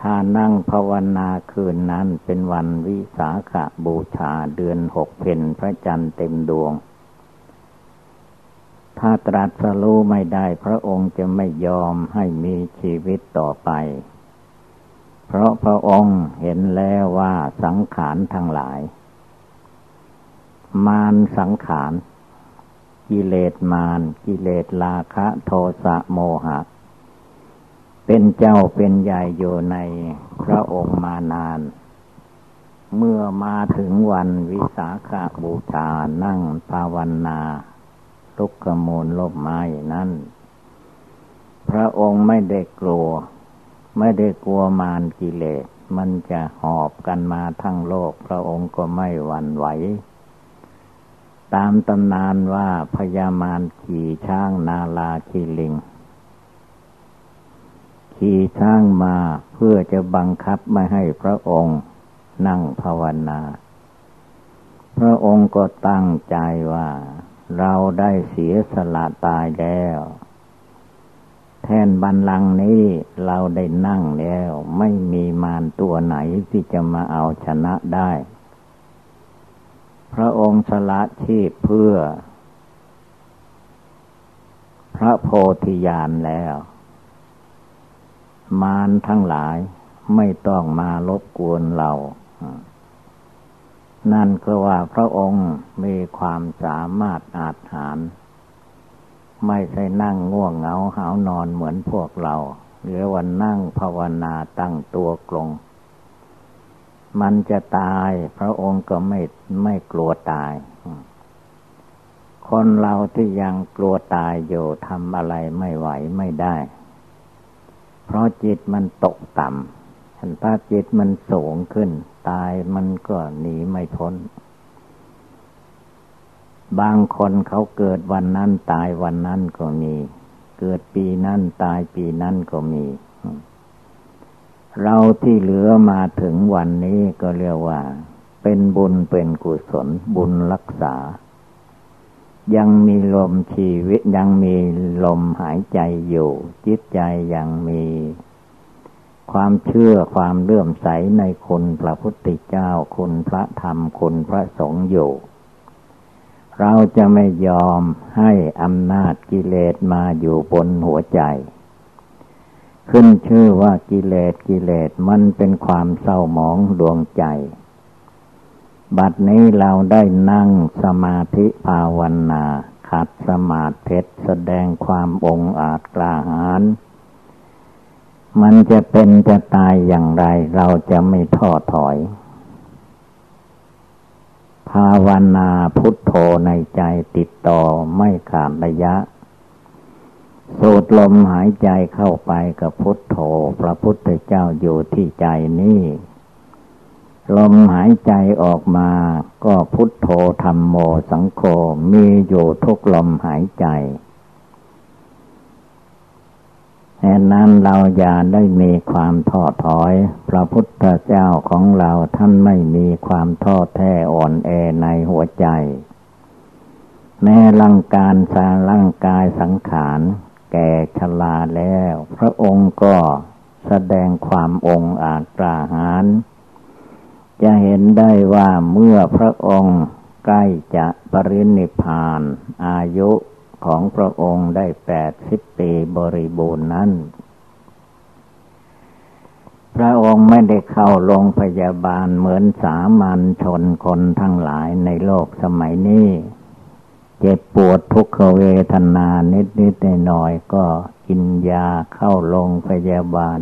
ถ้านั่งภาวนาคืนนั้นเป็นวันวิสาขบูชาเดือนหกเพนพระจันทร์เต็มดวง ถ้าตรัสรู้ไม่ได้พระองค์จะไม่ยอมให้มีชีวิตต่อไป เพราะพระองค์เห็นแล้วว่าสังขารทั้งหลาย มารสังขาร กิเลสมาร กิเลสราคะ โทสะโมหะ เป็นเจ้าเป็นใหญ่อยู่ในพระองค์มานาน เมื่อมาถึงวันวิสาขาบูชานั่งภาวนาทุกขมูลลบไม้นั้น พระองค์ไม่ได้กลัว ไม่ได้กลัวมารกิเลส มันจะหอบกันมาทั้งโลก พระองค์ก็ไม่หวั่นไหว ตามตำนานว่าพญามารขี่ช้างนาลาคีลิง ขี่ช้างมาเพื่อจะบังคับไม่ให้พระองค์นั่งภาวนา พระองค์ก็ตั้งใจว่า เราได้เสียสละตายแล้ว แทนบันลังนี้เราได้นั่งแล้ว ไม่มีมารตัวไหนที่จะมาเอาชนะได้ พระองค์สละชีพเพื่อ พระโพธิญาณแล้ว มารทั้งหลายไม่ต้องมารบกวนเรา นั่นคือว่าพระองค์มีความสามารถอาจหาร ไม่ใช่นั่งง่วงเหงาหานอนเหมือนพวกเราหรือวันนั่งภาวนาตั้งตัวกลง มันจะตายพระองค์ก็ไม่ไม่กลัวตาย คนเราที่ยังกลัวตายอยู่ทำอะไรไม่ไหวไม่ได้ เพราะจิตมันตกต่ำถ้าจิตมันสูงขึ้น ตายมันก็หนีไม่พ้น บางคนเขาเกิดวันนั้นตายวันนั้นก็มี เกิดปีนั้นตายปีนั้นก็มี เราที่เหลือมาถึงวันนี้ก็เรียกว่า เป็นบุญเป็นกุศลบุญรักษา ยังมีลมชีวิตยังมีลมหายใจอยู่ จิตใจยังมี ความเชื่อความเลื่อมใสในคุณพระพุทธเจ้าคุณพระธรรมคุณพระสงฆ์อยู่ เราจะไม่ยอมให้อำนาจกิเลสมาอยู่บนหัวใจ ขึ้นชื่อว่ากิเลสกิเลสมันเป็นความเศร้าหมองดวงใจ บัดนี้เราได้นั่งสมาธิภาวนาขัดสมาธิแสดงความองอาจกล้าหาญมันจะเป็นจะตายอย่างไร เราจะไม่ท้อถอย ภาวนาพุทโธในใจติดต่อไม่ขาดระยะ สูดลมหายใจเข้าไปกับพุทโธ พระพุทธเจ้าอยู่ที่ใจนี่ ลมหายใจออกมาก็พุทโธธรรมโมสังโฆมีอยู่ทุกลมหายใจแห่นั้นเราอย่าได้มีความท้อถอย พระพุทธเจ้าของเราท่านไม่มีความท้อแท้อ่อนแอในหัวใจ แม้ร่างการสาร่างกายสังขารแก่ชราแล้ว พระองค์ก็แสดงความองอาจกล้าหาญ จะเห็นได้ว่าเมื่อพระองค์ใกล้จะปรินิพาน อายุของพระองค์ได้แปดสิบปีบริบูรณ์นั้น พระองค์ไม่ได้เข้าโรงพยาบาลเหมือนสามัญชนคนทั้งหลายในโลกสมัยนี้ เจ็บปวดทุกขเวทนานิดนิดหน่อยก็กินยาเข้าโรงพยาบาล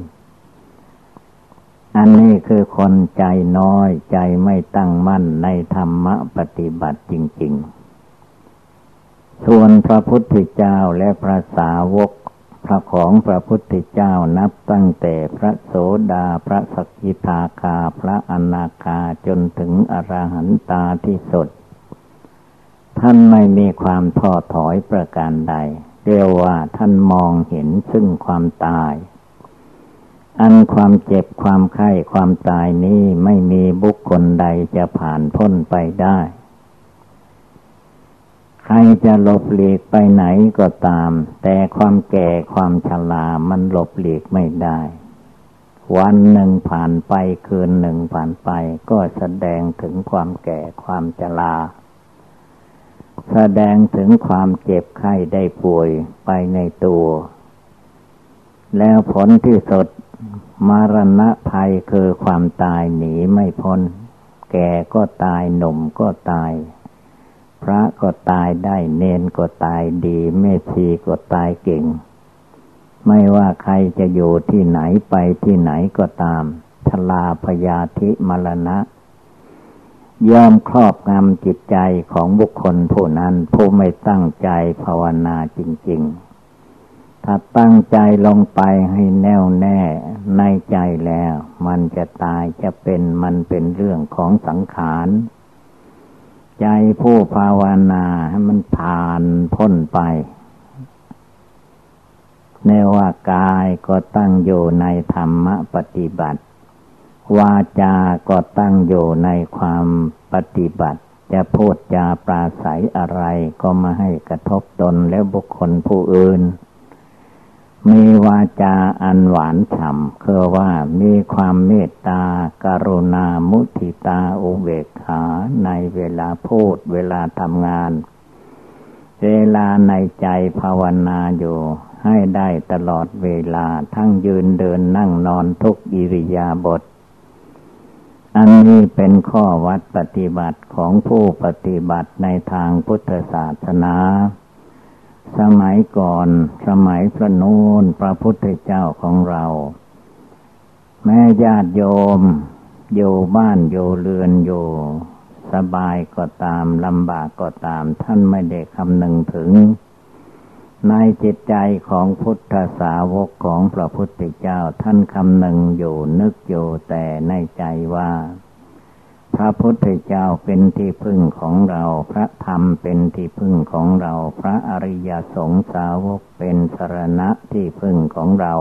อันนี้คือคนใจน้อยใจไม่ตั้งมั่นในธรรมะปฏิบัติจริง ๆ ส่วนพระพุทธเจ้าและพระสาวกพระของพระพุทธเจ้านับตั้งแต่พระโสดาพระสกิทาคาพระอนาคาจนถึงอรหันตาที่สุด ท่านไม่มีความท้อถอยประการใด เรียกว่าท่านมองเห็นซึ่งความตาย อันความเจ็บความไข้ความตายนี้ไม่มีบุคคลใดจะผ่านพ้นไปได้ ใครจะหลบหลีกไปไหนก็ตาม แต่ความแก่ความชรามันหลบหลีกไม่ได้ วันหนึ่งผ่านไปคืนหนึ่งผ่านไปก็แสดงถึงความแก่ความชราแสดงถึงความเจ็บไข้ได้ป่วยไปในตัว แล้วผลที่สุด มรณะภัยคือความตายหนีไม่พ้น แก่ก็ตายหนุ่มก็ตาย พระก็ตายได้เนนก็ตายดีเมธีก็ตายเก่ง ไม่ว่าใครจะอยู่ที่ไหนไปที่ไหนก็ตามชลาพยาธิมรณะยอมครอบงำจิตใจของบุคคลผู้นั้นผู้ไม่ตั้งใจภาวนาจริง ๆ ถ้าตั้งใจลงไปให้แน่วแน่ในใจแล้ว มันจะตายจะเป็นมันเป็นเรื่องของสังขารใจผู้ภาวนาให้มันผ่านพ้นไปในว่ากายก็ตั้งอยู่ในธรรมปฏิบัติ วาจาก็ตั้งอยู่ในความปฏิบัติ จะพูดจาปราศัยอะไรก็มาให้กระทบตนและบุคคลผู้อื่น มีวาจาอันหวานฉ่ำคือว่ามีความเมตตาการุณามุทิตาอุเบกขาในเวลาพูดเวลาทำงาน เวลาในใจภาวนาอยู่ให้ได้ตลอดเวลาทั้งยืนเดินนั่งนอนทุกอิริยาบถอันนี้เป็นข้อวัดปฏิบัติของผู้ปฏิบัติในทางพุทธศาสนา สมัยก่อนสมัยพระโนนพระพุทธเจ้าของเรา แม่ญาติโยม อยู่บ้านอยู่เรือนอยู่ สบายก็ตามลำบากก็ตามท่านไม่ได้คำนึงถึง ในจิตใจของพุทธสาวกของพระพุทธเจ้าท่านคำนึงอยู่นึกอยู่แต่ในใจว่า พระพุทธเจ้าเป็นที่พึ่งของเรา พระธรรมเป็นที่พึ่งของเรา พระอริยสงสาวกเป็นสรณะที่พึ่งของเรา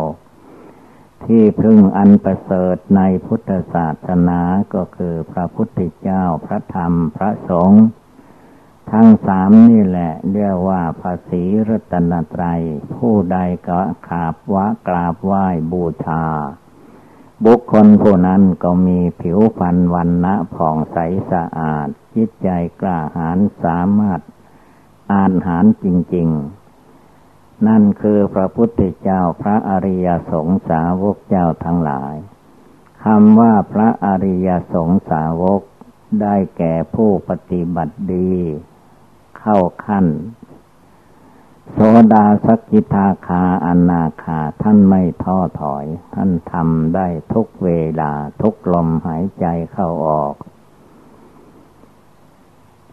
ที่พึ่งอันประเสริฐในพุทธศาสนาก็คือพระพุทธเจ้า พระธรรม พระสงฆ์ทั้งสามนี่แหละเรียกว่าภาษีรัตนตรัย ผู้ใดก็ขาบวะกราบไหว้บูชา บุคคลผู้นั้นก็มีผิวพรรณวันณะผ่องใสสะอาด จิตใจกล้าหาญสามารถอ่านหารจริง ๆ นั่นคือพระพุทธเจ้าพระอริยสงสาวกเจ้าทั้งหลายคำว่าพระอริยสงสาวกได้แก่ผู้ปฏิบัติดี เข้าขั้น โสดาสกิทาคาอนาคาท่านไม่ท้อถอย ท่านทำได้ทุกเวลาทุกลมหายใจเข้าออก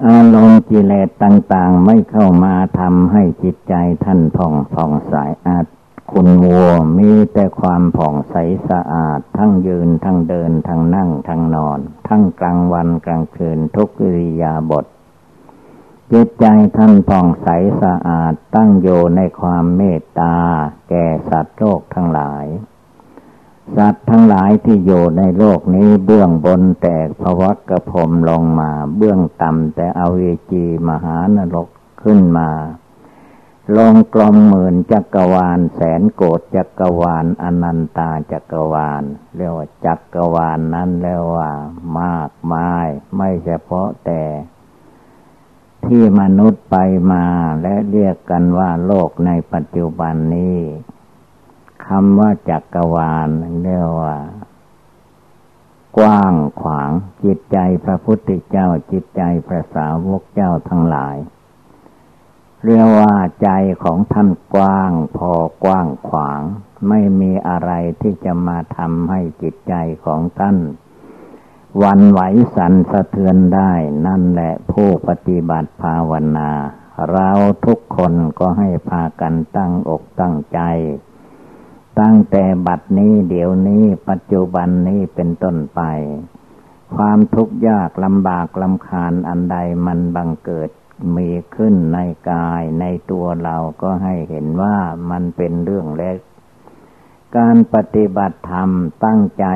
อารมณ์กิเลสต่าง ๆ ไม่เข้ามาทำให้จิตใจท่านผ่องผ่องใสอาจคุณวัวมีแต่ความผ่องใสสะอาด ทั้งยืนทั้งเดินทั้งนั่งทั้งนอน ทั้งกลางวันกลางคืนทุกิริยาบท จิตใจท่านผ่องใสสะอาดตั้งอยู่ในความเมตตา แก่สัตว์โลกทั้งหลาย สัตว์ทั้งหลายที่อยู่ในโลกนี้เบื้องบนแตกภวักกระผมลงมา เบื้องต่ำแต่เอาเวจีมหานรกขึ้นมา ลงกลมหมื่นจักรวาล แสนโกดจักรวาลอนันตาจักรวาล เรียกว่าจักรวาลนนั้นเรียกว่ามากมาย ไม่เฉพาะแต่ ที่มนุษย์ไปมาและเรียกกันว่าโลกในปัจจุบันนี้คำว่าจักรวาลเรียกว่า กว้างขวางจิตใจพระพุทธเจ้าจิตใจพระสาวกเจ้าทั้งหลาย เรียกว่าใจของท่านกว้างพอกว้างขวาง ไม่มีอะไรที่จะมาทำให้จิตใจของท่าน วันไหวสันสะเทือนได้ นั่นแหละผู้ปฏิบัติภาวนา เราทุกคนก็ให้พากันตั้งอกตั้งใจ ตั้งแต่บัดนี้เดี๋ยวนี้ปัจจุบันนี้เป็นต้นไป ความทุกข์ยากลำบากลำคาญอันใดมันบังเกิดมีขึ้นในกายในตัวเราก็ให้เห็นว่ามันเป็นเรื่องเล็ก การปฏิบัติธรรมตั้งใจ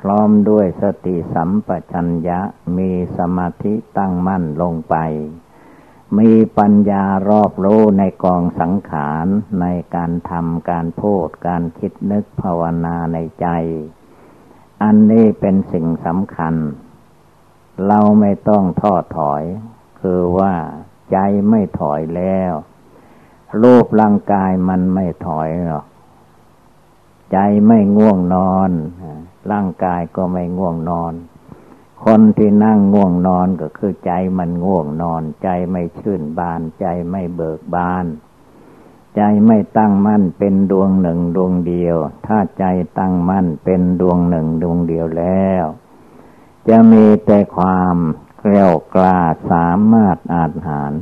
พร้อมด้วยสติสัมปชัญญะมีสมาธิตั้งมั่นลงไป มีปัญญารอบรู้ในกองสังขารในการทำการพูดการคิดนึกภาวนาในใจ อันนี้เป็นสิ่งสำคัญ เราไม่ต้องท้อถอย คือว่าใจไม่ถอยแล้ว รูปร่างกายมันไม่ถอยหรอก ใจไม่ง่วงนอน ร่างกายก็ไม่ง่วงนอน คนที่นั่งง่วงนอนก็คือใจมันง่วงนอน ใจไม่ชื่นบาน ใจไม่เบิกบาน ใจไม่ตั้งมั่นเป็นดวงหนึ่งดวงเดียว ถ้าใจตั้งมั่นเป็นดวงหนึ่งดวงเดียวแล้ว จะมีแต่ความเกลียวกล้าสามารถอาจหาร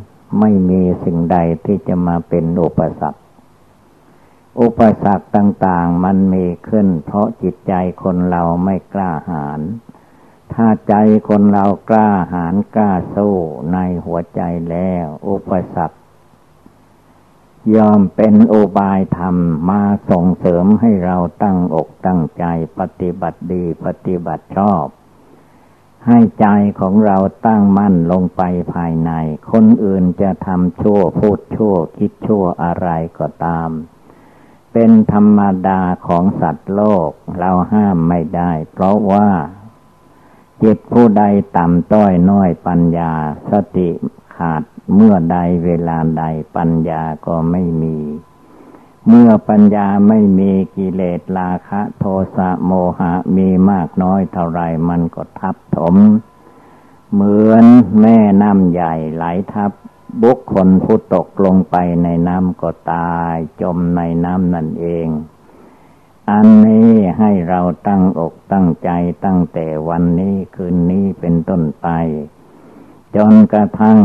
ไม่มีสิ่งใดที่จะมาเป็นอุปสรรค อุปสรรคต่างๆ มันมีขึ้น เพราะจิตใจคนเราไม่กล้าหาญถ้าใจคนเรากล้าหาญกล้าสู้ในหัวใจแล้ว อุปสรรคยอมเป็นโอบายธรรมมาส่งเสริมให้เราตั้งอกตั้งใจปฏิบัติดีปฏิบัติชอบ ให้ใจของเราตั้งมั่นลงไปภายใน คนอื่นจะทำชั่วพูดชั่วคิดชั่วอะไรก็ตาม เป็นธรรมดาของสัตว์โลกเราห้ามไม่ได้ เพราะว่าจิตผู้ใดต่ำต้อยน้อยปัญญา สติขาดเมื่อใดเวลาใดปัญญาก็ไม่มี เมื่อปัญญาไม่มีกิเลสราคะ โทสะโมหะมีมากน้อยเท่าไรมันก็ทับถม เหมือนแม่น้ำใหญ่ไหลทับ บุคคลผู้ตกลงไปในน้ำก็ตาย จมในน้ำนั่นเอง อันนี้ให้เราตั้งอกตั้งใจตั้งแต่วันนี้คืนนี้เป็นต้นไป จนกระทั่ง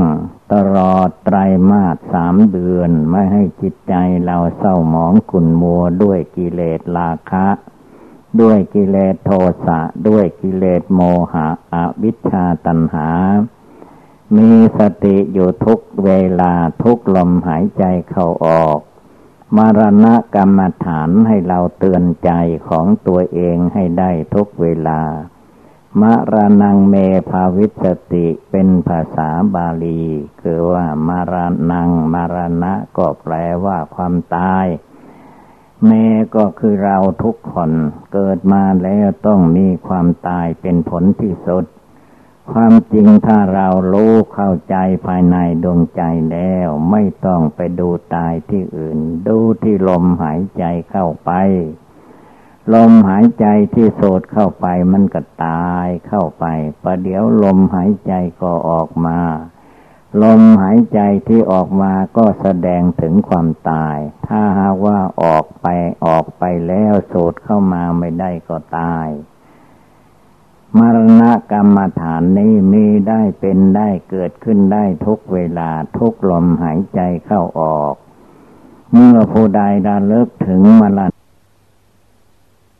ตลอดไตรมาสสามเดือนไม่ให้จิตใจเราเศร้าหมองขุ่นมัวด้วยกิเลสราคะ ด้วยกิเลสโทสะ ด้วยกิเลสโมหะอวิชชาตัณหา มีสติอยู่ทุกเวลาทุกลมหายใจเข้าออก มรณะกรรมฐานให้เราเตือนใจของตัวเองให้ได้ทุกเวลามรณงเมภาวิสติเป็นภาษาบาลี คือว่ามรณงมรณะก็แปลว่าความตายเมก็คือเราทุกคนเกิดมาแล้วต้องมีความตายเป็นผลที่สุด ความจริงถ้าเรารู้เข้าใจภายในดวงใจแล้ว ไม่ต้องไปดูตายที่อื่น ดูที่ลมหายใจเข้าไป ลมหายใจที่โสดเข้าไปมันก็ตายเข้าไปประเดี๋ยวลมหายใจก็ออกมา ลมหายใจที่ออกมาก็แสดงถึงความตาย ถ้าหากว่าออกไปออกไปแล้วโสดเข้ามาไม่ได้ก็ตาย มรณะกรรมฐานนี้มีได้เป็นได้เกิดขึ้นได้ทุกเวลาทุกลมหายใจเข้าออก เมื่อผู้ใดดาเลิกถึงมรณะ